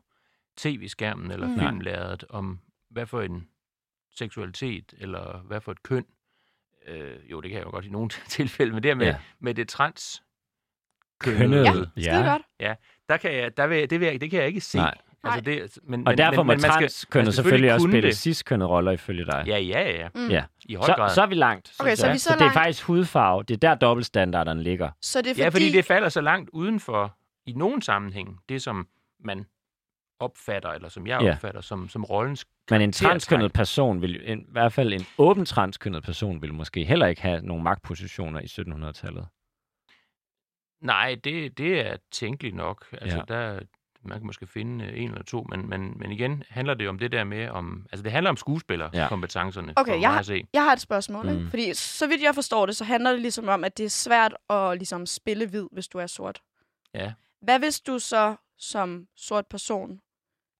tv-skærmen eller mm. filmlæret om, hvad for en seksualitet eller hvad for et køn. Øh, jo, det kan jeg jo godt i nogle tilfælde, men det her med, Ja. ja. med det trans Kønnet. Ja, skide godt. der kan jeg, der vil, det, vil jeg, det kan jeg ikke se. Nej. Altså det, men, Og men, derfor men, må men man skal- transkønnet selvfølgelig også spille ciskønnet roller ifølge dig. Ja, ja, ja. Mm. Ja. I høj Så, grad. så er vi langt. Okay, så er vi så så det er langt. faktisk hudfarve. Det er der dobbeltstandarderne ligger. Så det er fordi... Ja, fordi det falder så langt uden for, i nogen sammenhæng, det som man opfatter, eller som jeg Ja. opfatter, som, som rollens Men en transkønnet person vil, en, i hvert fald en åben transkønnet person, vil måske heller ikke have nogle magtpositioner i 1700-tallet. Nej, det, det er tænkeligt nok. Altså, Ja. der, man kan måske finde øh, en eller to, men, men, men igen handler det jo om det der med, om, altså det handler om skuespillerkompetencerne, Okay, for jeg har- at se. Jeg har et spørgsmål, mm. Mm. ikke? Fordi så vidt jeg forstår det, så handler det ligesom om, at det er svært at ligesom spille hvid, hvis du er sort. Ja. Hvad hvis du så som sort person,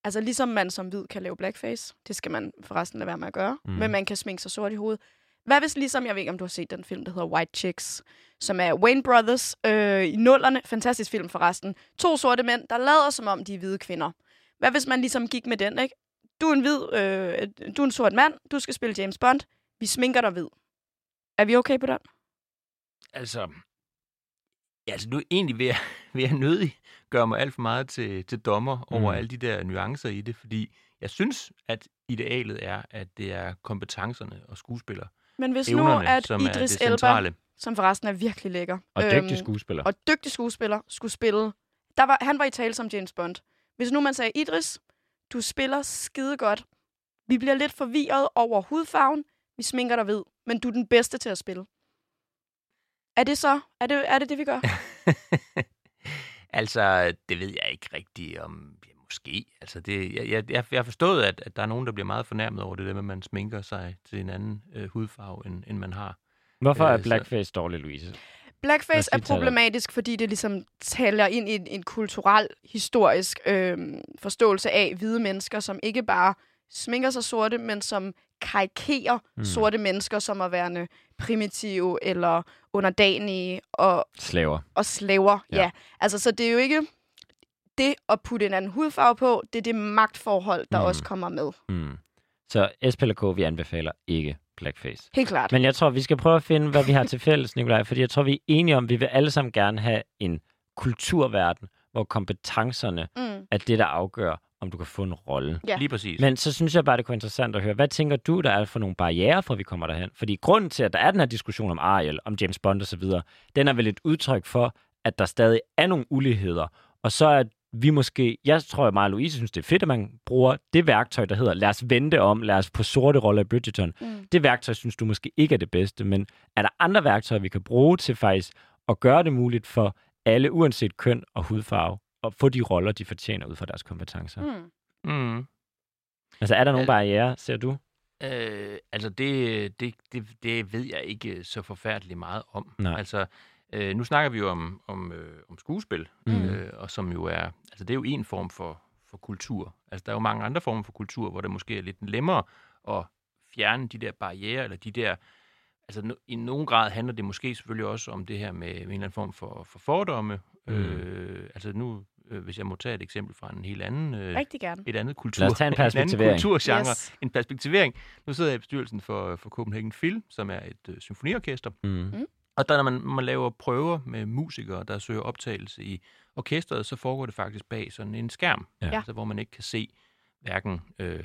altså ligesom man som hvid kan lave blackface, det skal man forresten lade være med at gøre, Mm. men man kan sminke sig sort i hovedet. Hvad hvis ligesom, jeg ved ikke, om du har set den film, der hedder White Chicks, som er Wayne Brothers øh, i nullerne, fantastisk film forresten. To sorte mænd, der lader som om, de er hvide kvinder. Hvad hvis man ligesom gik med den, ikke? Du er en hvid, øh, du er en sort mand, du skal spille James Bond, vi sminker dig hvid. Er vi okay på den? Altså, ja, altså nu egentlig vil jeg, vil jeg nødig gøre mig alt for meget til, til dommer over Mm. alle de der nuancer i det, fordi jeg synes, at idealet er, at det er kompetencerne og skuespiller Men hvis nu, evnerne, at som er Idris Elba, som forresten er virkelig lækker, Og øhm, dygtig skuespiller. og dygtig skuespiller, skulle spille... Der var, han var i tale som James Bond. Hvis nu man sagde, Idris, du spiller skide godt. Vi bliver lidt forvirret over hudfarven. Vi sminker dig hvid, men du er den bedste til at spille. Er det så? Er det er det, det vi gør? altså, det ved jeg ikke rigtigt om... Ja, måske. Altså, det, jeg, jeg, jeg har forstået, at, at der er nogen, der bliver meget fornærmet over det der med, at man sminker sig til en anden øh, hudfarve, end, end man har. Hvorfor Øh, er så- blackface dårlig, Louise? Blackface er problematisk, fordi det ligesom taler ind i en, en kulturel, historisk øh, forståelse af hvide mennesker, som ikke bare sminker sig sorte, men som karikerer Mm. sorte mennesker som at være primitive eller underdanige og, Slaver. og slaver. Ja. Ja. Altså, så det er jo ikke det at putte en anden hudfarve på, det er det magtforhold, der mm. også kommer med. Mm. Så SPLK, vi anbefaler ikke blackface. Helt klart. Men jeg tror, vi skal prøve at finde, hvad vi har til fælles, Nikolaj, fordi jeg tror, vi er enige om, at vi vil alle sammen gerne have en kulturverden, hvor kompetencerne Mm. er det, der afgør, om du kan få en rolle. Ja. Lige præcis. Men så synes jeg bare, det kunne være interessant at høre, hvad tænker du, der er for nogle barriere for, at vi kommer derhen? Fordi grunden til, at der er den her diskussion om Ariel, om James Bond osv., den er vel et udtryk for, at der stadig er nogle uligheder. Og så er vi måske, jeg tror, at mig og Louise synes, det er fedt, at man bruger det værktøj, der hedder, lad os vente om, lad os på sorte roller i Bridgerton. Mm. Det værktøj synes du måske ikke er det bedste, men er der andre værktøjer, vi kan bruge til faktisk at gøre det muligt for alle, uanset køn og hudfarve, at få de roller, de fortjener ud fra deres kompetencer? Mm. Mm. Altså, er der nogle Øh, barriere, ser du? Øh, altså, det, det, det, det ved jeg ikke så forfærdeligt meget om. Nej. Altså, øh, nu snakker vi jo om, om, øh, om skuespil, Mm. øh, og som jo er, altså det er jo en form for, for kultur. Altså, der er jo mange andre former for kultur, hvor det måske er lidt nemmere at fjerne de der barriere, eller de der, altså no, i nogen grad handler det måske selvfølgelig også om det her med, med en eller anden form for, for fordomme. Mm. Øh, altså nu, øh, hvis jeg må tage et eksempel fra en helt anden, øh, Rigtig gerne. et andet kultur, Lad os tage en anden perspektivering. kulturgenre, Yes. en perspektivering. Nu sidder jeg i bestyrelsen for, for Copenhagen Film, som er et øh, symfoniorkester. Mm. Og der, når man, man laver prøver med musikere, der søger optagelse i orkestret, så foregår det faktisk bag sådan en skærm, Ja. altså, hvor man ikke kan se hverken øh,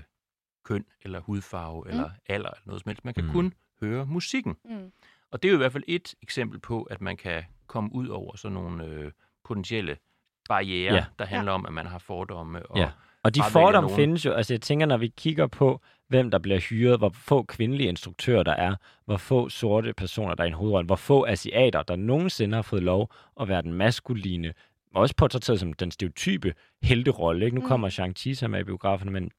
køn eller hudfarve mm. eller alder eller noget som helst. Man kan Mm. mm. kun høre musikken. Mm. Og det er jo i hvert fald et eksempel på, at man kan komme ud over sådan nogle øh, potentielle barriere, Ja. der handler ja. om, at man har fordomme. Og, Ja. Og de fordomme nogen. findes jo, altså jeg tænker, når vi kigger på, hvem der bliver hyret, hvor få kvindelige instruktører der er, hvor få sorte personer, der er i en hovedrolle, hvor få asiater, der nogensinde har fået lov at være den maskuline, også portrætteret som den stereotype helterolle. Ikke? Nu Mm. kommer Shang-Chi, som er i biograferne, men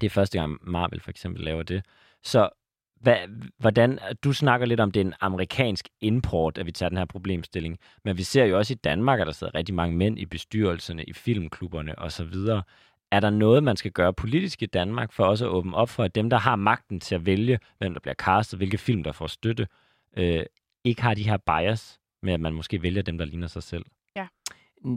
det er første gang Marvel for eksempel laver det. Så hvad, hvordan, du snakker lidt om, det er en amerikansk import, at vi tager den her problemstilling. Men vi ser jo også i Danmark, at der sidder rigtig mange mænd i bestyrelserne, i filmklubberne osv. Er der noget, man skal gøre politisk i Danmark, for også at åbne op for, at dem, der har magten til at vælge, hvem der bliver castet, hvilke film, der får støtte, øh, ikke har de her bias med, at man måske vælger dem, der ligner sig selv?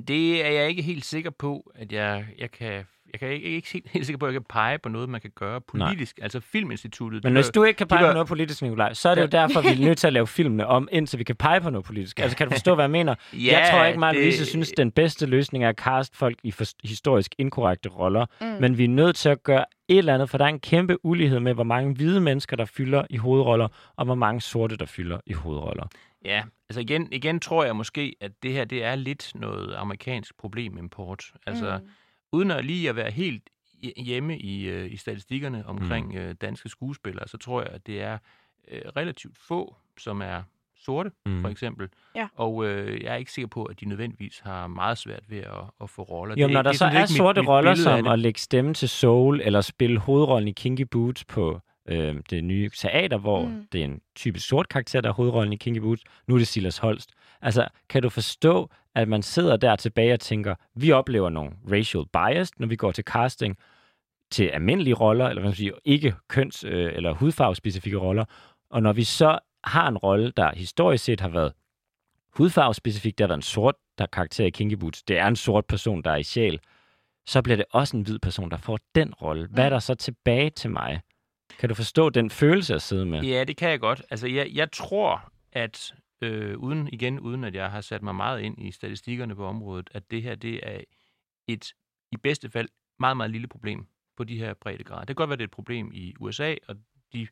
Det er jeg ikke helt sikker på, at jeg, jeg kan... Jeg kan ikke, ikke helt, helt sikker på, at jeg kan pege på noget, man kan gøre politisk. Nej. Altså Filminstituttet... Men hvis du ikke kan pege på var- noget politisk, Nikolaj, så er det jo Ja. derfor, vi er nødt til at lave filmene om, indtil vi kan pege på noget politisk. Altså, kan du forstå, hvad jeg mener? Ja, jeg tror ikke, og det- Louise synes, den bedste løsning er at cast folk i for, historisk inkorrekte roller. Mm. Men vi er nødt til at gøre et eller andet, for der er en kæmpe ulighed med, hvor mange hvide mennesker, der fylder i hovedroller, og hvor mange sorte, der fylder i hovedroller. Ja, altså igen, igen tror jeg måske, at det her det er lidt noget amerikansk problemimport. Altså, Mm. uden at lige at være helt hj- hjemme i, øh, i statistikkerne omkring øh, danske skuespillere, så tror jeg, at det er øh, relativt få, som er sorte, Mm. mm. for eksempel. Ja. Og øh, jeg er ikke sikker på, at de nødvendigvis har meget svært ved at, at få roller. Jo, Det- når der det så er ikke sorte mit, mit roller, som at lægge stemme til Soul, eller spille hovedrollen i Kinky Boots på øh, det nye teater, hvor mm. Det er en typisk sort karakter, der er hovedrollen i Kinky Boots. Nu er det Silas Holst. Altså, kan du forstå, at man sidder der tilbage og tænker, vi oplever nogle racial bias, når vi går til casting til almindelige roller, eller hvad man siger, ikke køns- øh, eller hudfarvespecifikke roller. Og når vi så har en rolle, der historisk set har været hudfarvespecifik, der har været en sort der er karakter i Kinky Boots, det er en sort person, der er i sjæl, så bliver det også en hvid person, der får den rolle. Hvad er Mm. der så tilbage til mig? Kan du forstå den følelse at sidde med? Ja, det kan jeg godt. Altså, jeg, jeg tror, at øh, uden igen, uden at jeg har sat mig meget ind i statistikkerne på området, at det her, det er et, i bedste fald, meget, meget lille problem på de her breddegrader. Det kan godt være, det er et problem i USA, og de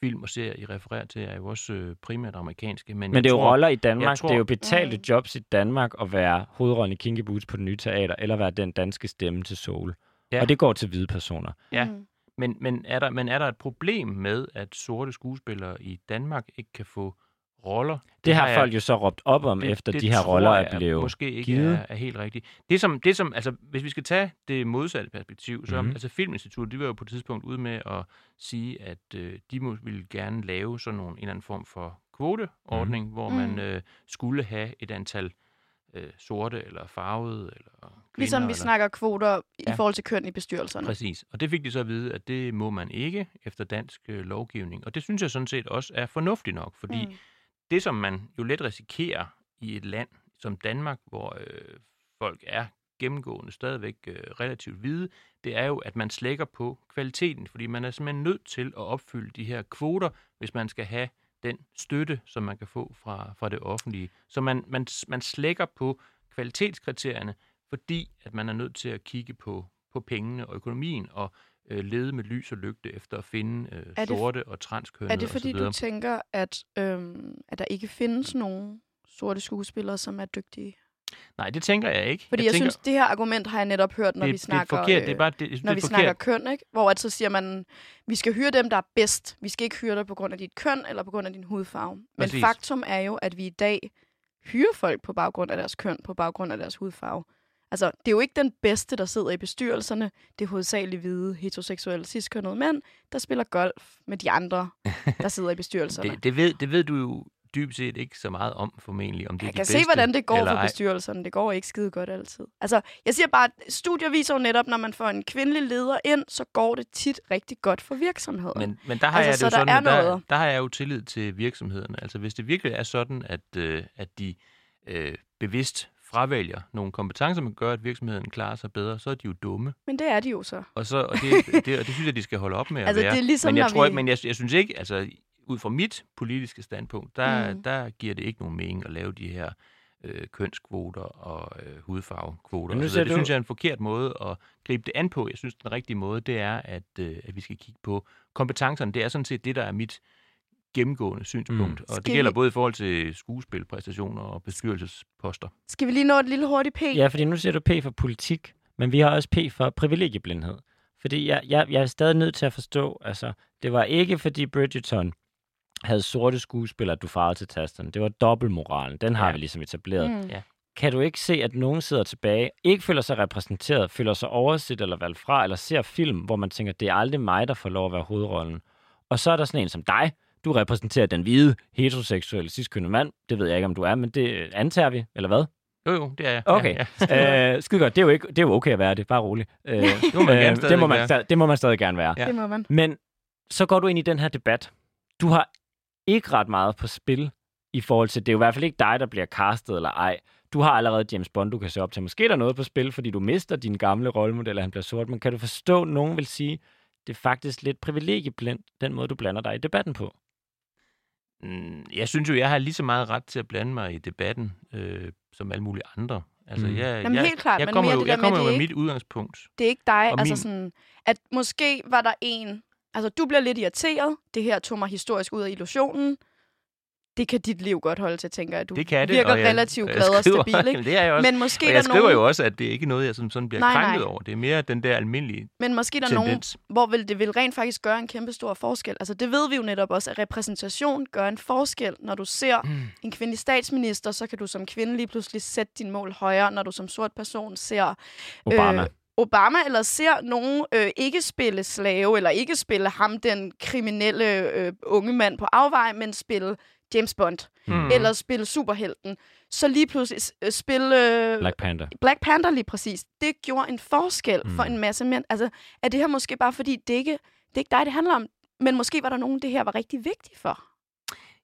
film og serier, I refererer til, er jo også øh, primært amerikanske. Men, Men det er jo tror, roller i Danmark. tror- det er jo betalte Mm. jobs i Danmark at være hovedrollen i Kinky Boots på det nye teater, eller være den danske stemme til Soul. Ja. Og det går til hvide personer. Ja. Mm. Men, men, er der, men er der et problem med, at sorte skuespillere i Danmark ikke kan få roller? Det har jeg- folk jo så råbt op om, efter de her tror roller jeg er blevet måske ikke givet. er, er helt rigtigt. Det som, det som, altså, hvis vi skal tage det modsatte perspektiv, så Mhm. mm-hmm. altså Filminstituttet, de var jo på et tidspunkt ude med at sige, at øh, de må, ville gerne lave sådan nogle, en eller anden form for kvoteordning, mm. hvor Mm. man øh, skulle have et antal øh, sorte eller farvede eller kvinder. Ligesom vi eller, snakker kvoter i Ja. forhold til køn i bestyrelserne. Præcis. Og det fik de så at vide, at det må man ikke efter dansk øh, lovgivning. Og det synes jeg sådan set også er fornuftigt nok, fordi mm. Det, som man jo let risikerer i et land som Danmark, hvor øh, folk er gennemgående stadigvæk øh, relativt hvide, det er jo, at man slækker på kvaliteten, fordi man er simpelthen nødt til at opfylde de her kvoter, hvis man skal have den støtte, som man kan få fra, fra det offentlige. Så man, man, man slækker på kvalitetskriterierne, fordi at man er nødt til at kigge på, på pengene og økonomien og øh, lede med lys og lygte efter at finde øh, Er det- sorte og transkønnede Er det fordi, du tænker, at, øhm, at der ikke findes nogen sorte skuespillere, som er dygtige? Nej, det tænker jeg ikke. Fordi jeg, jeg tænker, synes, det her argument har jeg netop hørt, når det, vi snakker, det er forkert. øh, det er bare, det, når det vi er snakker forkert. køn, ikke? Hvor at så siger man, vi skal hyre dem, der er bedst. Vi skal ikke hyre dig på grund af dit køn eller på grund af din hudfarve. Men Præcis. faktum er jo, at vi i dag hyrer folk på baggrund af deres køn, på baggrund af deres hudfarve. Altså, det er jo ikke den bedste, der sidder i bestyrelserne. Det er hovedsageligt hvide, heteroseksuelle, ciskønnede mænd, der spiller golf med de andre, der sidder i bestyrelserne. Det, det, ved, det ved du jo dybest set ikke så meget om, formentlig. Om det er Jeg de kan bedste, se, hvordan det går for bestyrelserne. Det går ikke skide godt altid. Altså, jeg siger bare, at studier viser jo netop, når man får en kvindelig leder ind, så går det tit rigtig godt for virksomheden. Men, men der har Altså, jeg det så jo der sådan, er der, der har jeg jo tillid til virksomhederne. Altså hvis det virkelig er sådan, at, øh, at de øh, bevidst fravælger nogle kompetencer, man gør, at virksomheden klarer sig bedre, så er de jo dumme. Men det er de jo så. Og, så, og, det, det, og det synes jeg, de skal holde op med at Altså, være. det er ligesom, men jeg, tror, vi- men jeg, jeg synes ikke, altså ud fra mit politiske standpunkt, der, Mm. der giver det ikke nogen mening at lave de her øh, kønskvoter og øh, hudfarvekvoter. Men nu Og så siger videre. det du- synes jeg er en forkert måde at gribe det an på. Jeg synes, den rigtige måde, det er, at, øh, at vi skal kigge på kompetencerne. Det er sådan set det, der er mit gennemgående synspunkt. Mm. Og Skal det gælder vi- både i forhold til skuespilpræstationer og bestyrelsesposter. Skal vi lige nå et lille hurtigt P? Ja, fordi nu siger du P for politik, men vi har også P for privilegieblindhed. Fordi jeg, jeg, jeg er stadig nødt til at forstå, altså, det var ikke fordi Bridgerton havde sorte skuespillere, du farvede til tasterne. Det var dobbeltmoralen. Den har Ja. vi ligesom etableret. Mm. Ja. Kan du ikke se, at nogen sidder tilbage, ikke føler sig repræsenteret, føler sig overset eller valgt fra, eller ser film, hvor man tænker, det er aldrig mig, der får lov at være hovedrollen. Og så er der sådan en som dig, du repræsenterer den hvide, heteroseksuelle, ciskønnede mand. Det ved jeg ikke, om du er, men det antager vi, eller hvad? Jo, jo, det er jeg. Okay. Ja, ja. øh, skide godt. Det er, jo ikke, det er jo okay at være det. Bare rolig. Øh, Det må man gerne det, må man, det må man stadig gerne være. Ja. Det må man. Men så går du ind i den her debat. Du har ikke ret meget på spil i forhold til, det er jo i hvert fald ikke dig, der bliver castet eller ej. Du har allerede James Bond, du kan se op til. Måske er der noget på spil, fordi du mister din gamle rollemodel, og han bliver sort. Men kan du forstå, at nogen vil sige, det er faktisk lidt privilegieblindt, den måde, du blander dig i debatten på? Mm, Jeg synes jo, jeg har lige så meget ret til at blande mig i debatten, øh, som alle mulige andre. Altså, Mm. jeg, Jamen, jeg, helt klart, jeg men kommer mere jo, det der jeg med, kommer det jo med er mit udgangspunkt. Det er ikke dig. Og Altså min- sådan, at måske var der en... Altså, du bliver lidt irriteret. Det her tog mig historisk ud af illusionen. Det kan dit liv godt holde til, tænker jeg. Du Det kan det. virker og jeg, relativt glad og stabil, ikke? det er jeg også. Men måske og er jeg der skriver nogen, jo også, at det er ikke noget, jeg som sådan bliver Nej, krænket nej. over. Det er mere den der almindelige men måske er der nogen, tendens. hvor vil det vil rent faktisk gøre en kæmpe stor forskel. Altså, det ved vi jo netop også, at repræsentation gør en forskel. Når du ser Mm. en kvindelig statsminister, så kan du som kvinde lige pludselig sætte din mål højere. Når du som sort person ser Obama. Øh, Obama, eller ser nogen øh, ikke spille slave, eller ikke spille ham, den kriminelle øh, unge mand på afvej, men spille James Bond, Mm. eller spille superhelten. Så lige pludselig øh, spille øh, Black Panther. Black Panther lige præcis. Det gjorde en forskel mm. for Mm. en masse mænd. Altså, er det her måske bare fordi, det ikke, det er ikke dig, det handler om, men måske var der nogen, det her var rigtig vigtigt for.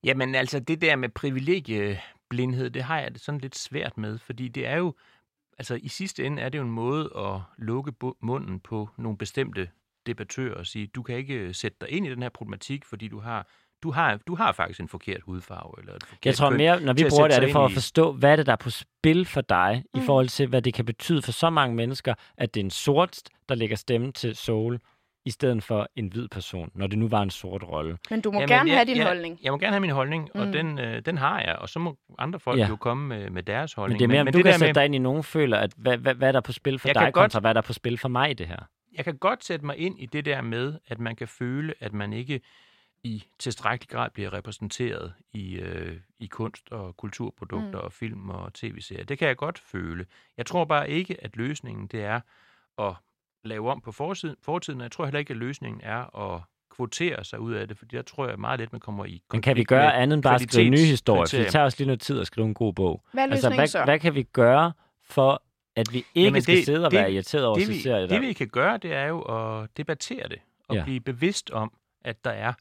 Jamen altså, det der med privilegieblindhed, det har jeg det sådan lidt svært med, fordi det er jo, altså i sidste ende er det jo en måde at lukke munden på nogle bestemte debattører og sige, du kan ikke sætte dig ind i den her problematik, fordi du har, du har, du har faktisk en forkert hudfarve. Eller et forkert Jeg tror mere, når vi bruger det, er det for at forstå, hvad er det, der er på spil for dig, mm. i forhold til, hvad det kan betyde for så mange mennesker, at det er en sort, der lægger stemme til Soul, i stedet for en hvid person, når det nu var en sort rolle. Men du må Jamen, gerne jeg- have din jeg, holdning. Jeg må gerne have min holdning, og Mm. den, øh, den har jeg, og så må andre folk Ja. jo komme med, med deres holdning. Men det er mere, om du det kan der sætte med- dig ind i, nogen føler, at hvad, hvad, hvad er der på spil for Jeg dig, kan godt- kontra hvad er der på spil for mig i det her? jeg kan godt sætte mig ind i det der med, at man kan føle, at man ikke i tilstrækkelig grad bliver repræsenteret i, øh, i kunst- og kulturprodukter mm. og film og tv-serier. Det kan jeg godt føle. Jeg tror bare ikke, at løsningen det er at lave om på fortiden, fortiden og jeg tror heller ikke, at løsningen er at kvotere sig ud af det, fordi der tror jeg meget let, man kommer i Men kan vi gøre andet end bare at skrive nye historier? For det tager også lige noget tid at skrive en god bog. Hvad er Altså, hvad, så? hvad kan vi gøre for, at vi ikke Jamen, skal det- sidde og det- være irriteret over det, så vi, serier? det vi kan gøre, det er jo at debattere det, og Ja. blive bevidst om, at der er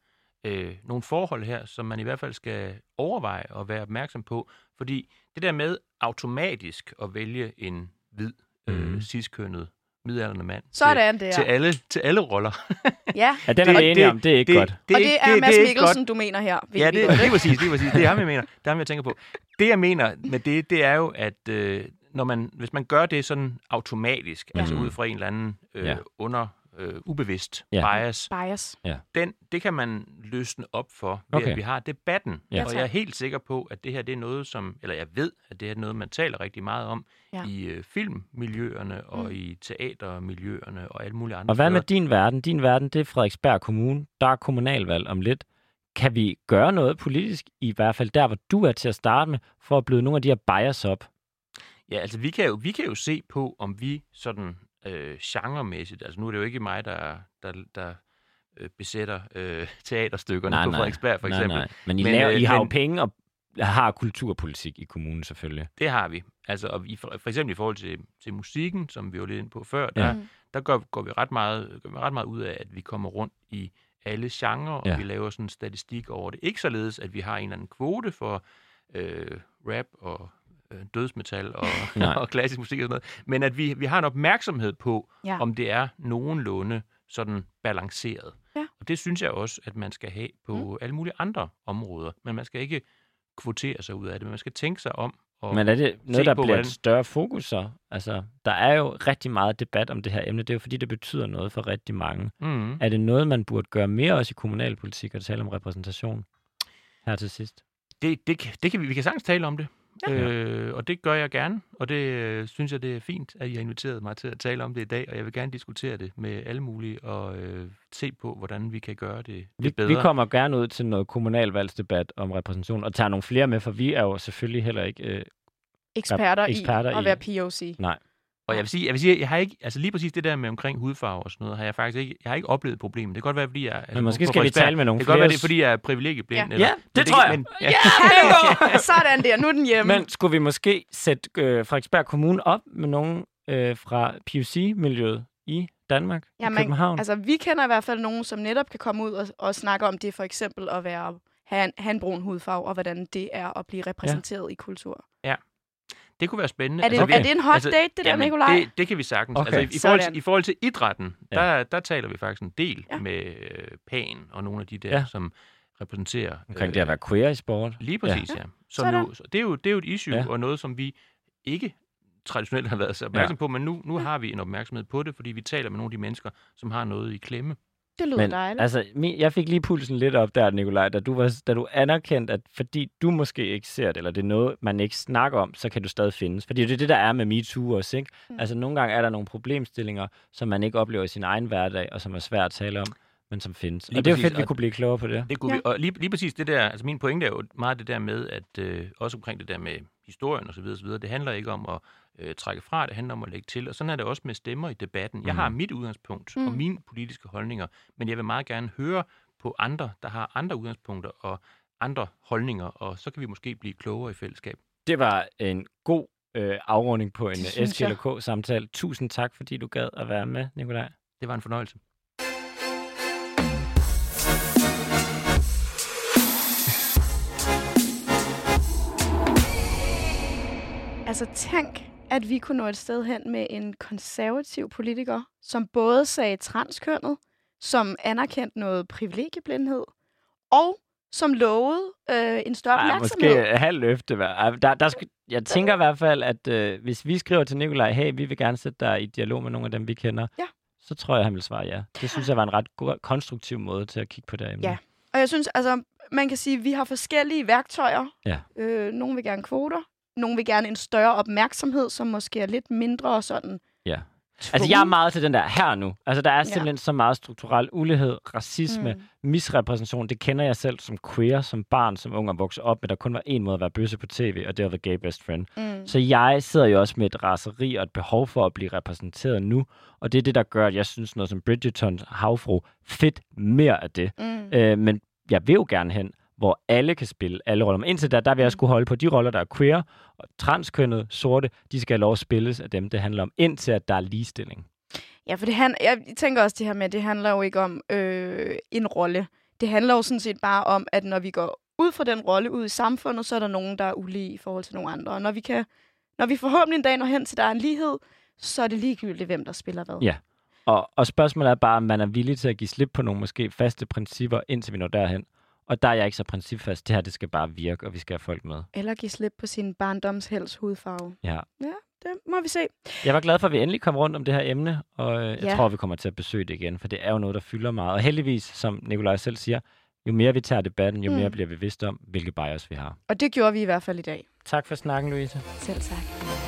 øh, nogle forhold her, som man i hvert fald skal overveje og være opmærksom på. Fordi det der med automatisk at vælge en hvid, øh, Mhm. ciskønnet, midaldrende mand Sådan til, der. til, alle, til alle roller. Ja, Ja, den er det- vi enige det- om. Det er ikke godt. og det er ikke- Mads ikke Mikkelsen, godt. du mener her. Ved Ja, vi det, godt, det er præcis, det er præcis. Det er ham, jeg mener. Det er ham, jeg tænker på. Det, jeg mener med det, det er jo, at øh, når man, hvis man gør det sådan automatisk, ja. altså Mhm. ud fra en eller anden øh, ja. under øh, ubevidst Ja. ja. bias, Bias. den, det kan man løsne op for, ved Okay. at vi har debatten. Ja. Og jeg er helt sikker på, at det her det er noget, som, eller jeg ved, at det her er noget, man taler rigtig meget om Ja. ja. i øh, filmmiljøerne og Mm. i teatermiljøerne og alle mulige andre Og hvad med din verden? Din verden, det er Frederiksberg Kommune. Der er kommunalvalg om lidt. Kan vi gøre noget politisk, i hvert fald der, hvor du er til at starte med, for at bløde nogle af de her bias op? Ja, altså vi kan jo, vi kan jo se på, om vi sådan øh, genremæssigt, altså nu er det jo ikke mig, der, der, der øh, besætter øh, teaterstykkerne Nej, på nej. Frederiksberg for Nej, eksempel. nej. Men I, Men, laver, øh, I har jo men- penge og har kulturpolitik i kommunen selvfølgelig. Det har vi. Altså, og i, for, for eksempel i forhold til, til musikken, som vi var lidt inde på før, Ja. der, Mm. der går, går, vi ret meget, gør vi ret meget ud af, at vi kommer rundt i alle genrer, og Ja. vi laver sådan en statistik over det. Ikke således, at vi har en eller anden kvote for øh, rap og øh, dødsmetal og, og klassisk musik og sådan noget, men at vi, vi har en opmærksomhed på, Ja. om det er nogenlunde sådan balanceret. Ja. Og det synes jeg også, at man skal have på mm. alle mulige andre områder. Men man skal ikke kvotere sig ud af det, men man skal tænke sig om. Og Men er det noget, der på, bliver hvordan- et større fokus så? Altså, der er jo rigtig meget debat om det her emne. Det er jo fordi, det betyder noget for rigtig mange. Mm. Er det noget, man burde gøre mere også i kommunalpolitik og tale om repræsentation? Her til sidst. Det, det, kan- det kan vi, vi kan sagtens tale om det. Ja. Øh, og det gør jeg gerne, og det øh, synes jeg, det er fint, at I har inviteret mig til at tale om det i dag, og jeg vil gerne diskutere det med alle mulige, og øh, se på, hvordan vi kan gøre det, Vi, bedre. vi kommer gerne ud til noget kommunalvalgsdebat om repræsentation, og tager nogle flere med, for vi er jo selvfølgelig heller ikke... Øh, Eksperter, eksperter i i- at være POC. nej. Og jeg vil sige, jeg vil sige, jeg har ikke, altså lige præcis det der med omkring hudfarve og sådan noget, har jeg faktisk ikke, jeg har ikke oplevet problemet. Det kan godt være, fordi jeg... Altså, Men måske skal vi tale med nogle Det kan godt være, det er, fordi jeg er privilegieblind. Ja. eller- Ja, men det tror jeg. Men, ja. Hallo! Sådan der, nu er den hjemme. Men skulle vi måske sætte øh, Frederiksberg Kommune op med nogen øh, fra PUC-miljøet i Danmark, i Jamen, København? Altså, vi kender i hvert fald nogen, som netop kan komme ud og, og snakke om det, for eksempel at være, have, en, have en brun hudfarve, og hvordan det er at blive repræsenteret ja. i kultur. Det kunne være spændende. Er det, Okay. okay. er det en hot Altså, date, det der, Jamen, Nikolaj? Det, det kan vi sagtens. Okay. Altså, i, i, forhold til, I forhold til idrætten, Ja. der, der taler vi faktisk en del Ja. med øh, PAN og nogle af de der, Ja. som repræsenterer... Omkring det at være queer i sport. Lige præcis, ja. ja. Som Sådan. jo, så det, er jo, det er jo et issue, ja. og noget, som vi ikke traditionelt har været så opmærksom ja. på, men nu, nu har vi en opmærksomhed på det, fordi vi taler med nogle af de mennesker, som har noget i klemme. Det lyder Men dejligt. altså, jeg fik lige pulsen lidt op der, Nikolaj, da du, var, da du anerkendte, at fordi du måske ikke ser det, eller det er noget, man ikke snakker om, så kan du stadig findes. Fordi det er det, der er med MeToo også, ikke? Mm. Altså, nogle gange er der nogle problemstillinger, som man ikke oplever i sin egen hverdag, og som er svært at tale om, men som findes. Lige og det er præcis, fedt, at vi kunne blive klogere på det. Det kunne Ja. vi, og lige, lige præcis det der, altså min pointe er jo meget det der med, at øh, også omkring det der med historien og så videre, så videre, det handler ikke om at øh, trække fra, det handler om at lægge til, og sådan er det også med stemmer i debatten. Jeg Mhm. har mit udgangspunkt Mm. og mine politiske holdninger, men jeg vil meget gerne høre på andre, der har andre udgangspunkter og andre holdninger, og så kan vi måske blive klogere i fællesskab. Det var en god øh, afrunding på en. SGLK-samtale. Tusind tak, fordi du gad at være med, Nikolaj. Det var en fornøjelse. Altså tænk, at vi kunne nå et sted hen med en konservativ politiker, som både sagde transkønnet, som anerkendte noget privilegieblindhed, og som lovede øh, en større opmærksomhed. måske halv løfte. Der, der skal, jeg tænker i hvert fald, at øh, hvis vi skriver til Nikolaj, hey, vi vil gerne sætte dig i dialog med nogle af dem, vi kender, Ja. så tror jeg, han vil svare ja. Det synes jeg var en ret god, konstruktiv måde til at kigge på det emne. Ja. Og jeg synes, altså, man kan sige, at vi har forskellige værktøjer. Ja. Øh, nogle vil gerne kvoter, nogle vil gerne en større opmærksomhed, som måske er lidt mindre sådan Ja. Altså, jeg er meget til den der her nu. Altså, der er simpelthen ja. så meget strukturel ulighed, racisme, mm. misrepræsentation. Det kender jeg selv som queer, som barn, som ung og vokset op med. Der kun var en måde at være bøsse på tv, og det var The Gay Best Friend. Mm. Så jeg sidder jo også med et raseri og et behov for at blive repræsenteret nu. Og det er det, der gør, at jeg synes noget som Bridgerton, Havfru, fedt mere af det. Mm. Øh, men jeg vil jo gerne hen, hvor alle kan spille alle roller. Men indtil da, der vil jeg skulle holde på de roller, der er queer og transkønnet, sorte, de skal have lov at spilles af dem, det handler om, indtil at der er ligestilling. Ja, for det han, jeg tænker også det her med, det handler jo ikke om øh, en rolle. Det handler jo sådan set bare om, at når vi går ud fra den rolle ud i samfundet, så er der nogen, der er ulige i forhold til nogle andre. Og når vi, kan, når vi forhåbentlig en dag når hen til, der er en lighed, så er det ligegyldigt, hvem der spiller hvad. Ja, og, og spørgsmålet er bare, om man er villig til at give slip på nogle måske faste principper, indtil vi når derhen. Og der er jeg ikke så principfast. Det her, det skal bare virke, og vi skal have folk med. Eller give slip på sin barndomshels hudfarve. Ja. Ja, det må vi se. Jeg var glad for, at vi endelig kom rundt om det her emne, og øh, jeg ja. tror, vi kommer til at besøge det igen, for det er jo noget, der fylder meget. Og heldigvis, som Nikolaj selv siger, jo mere vi tager debatten, jo mm. mere bliver vi vidst om, hvilke bias vi har. Og det gjorde vi i hvert fald i dag. Tak for snakken, Louise. Selv tak.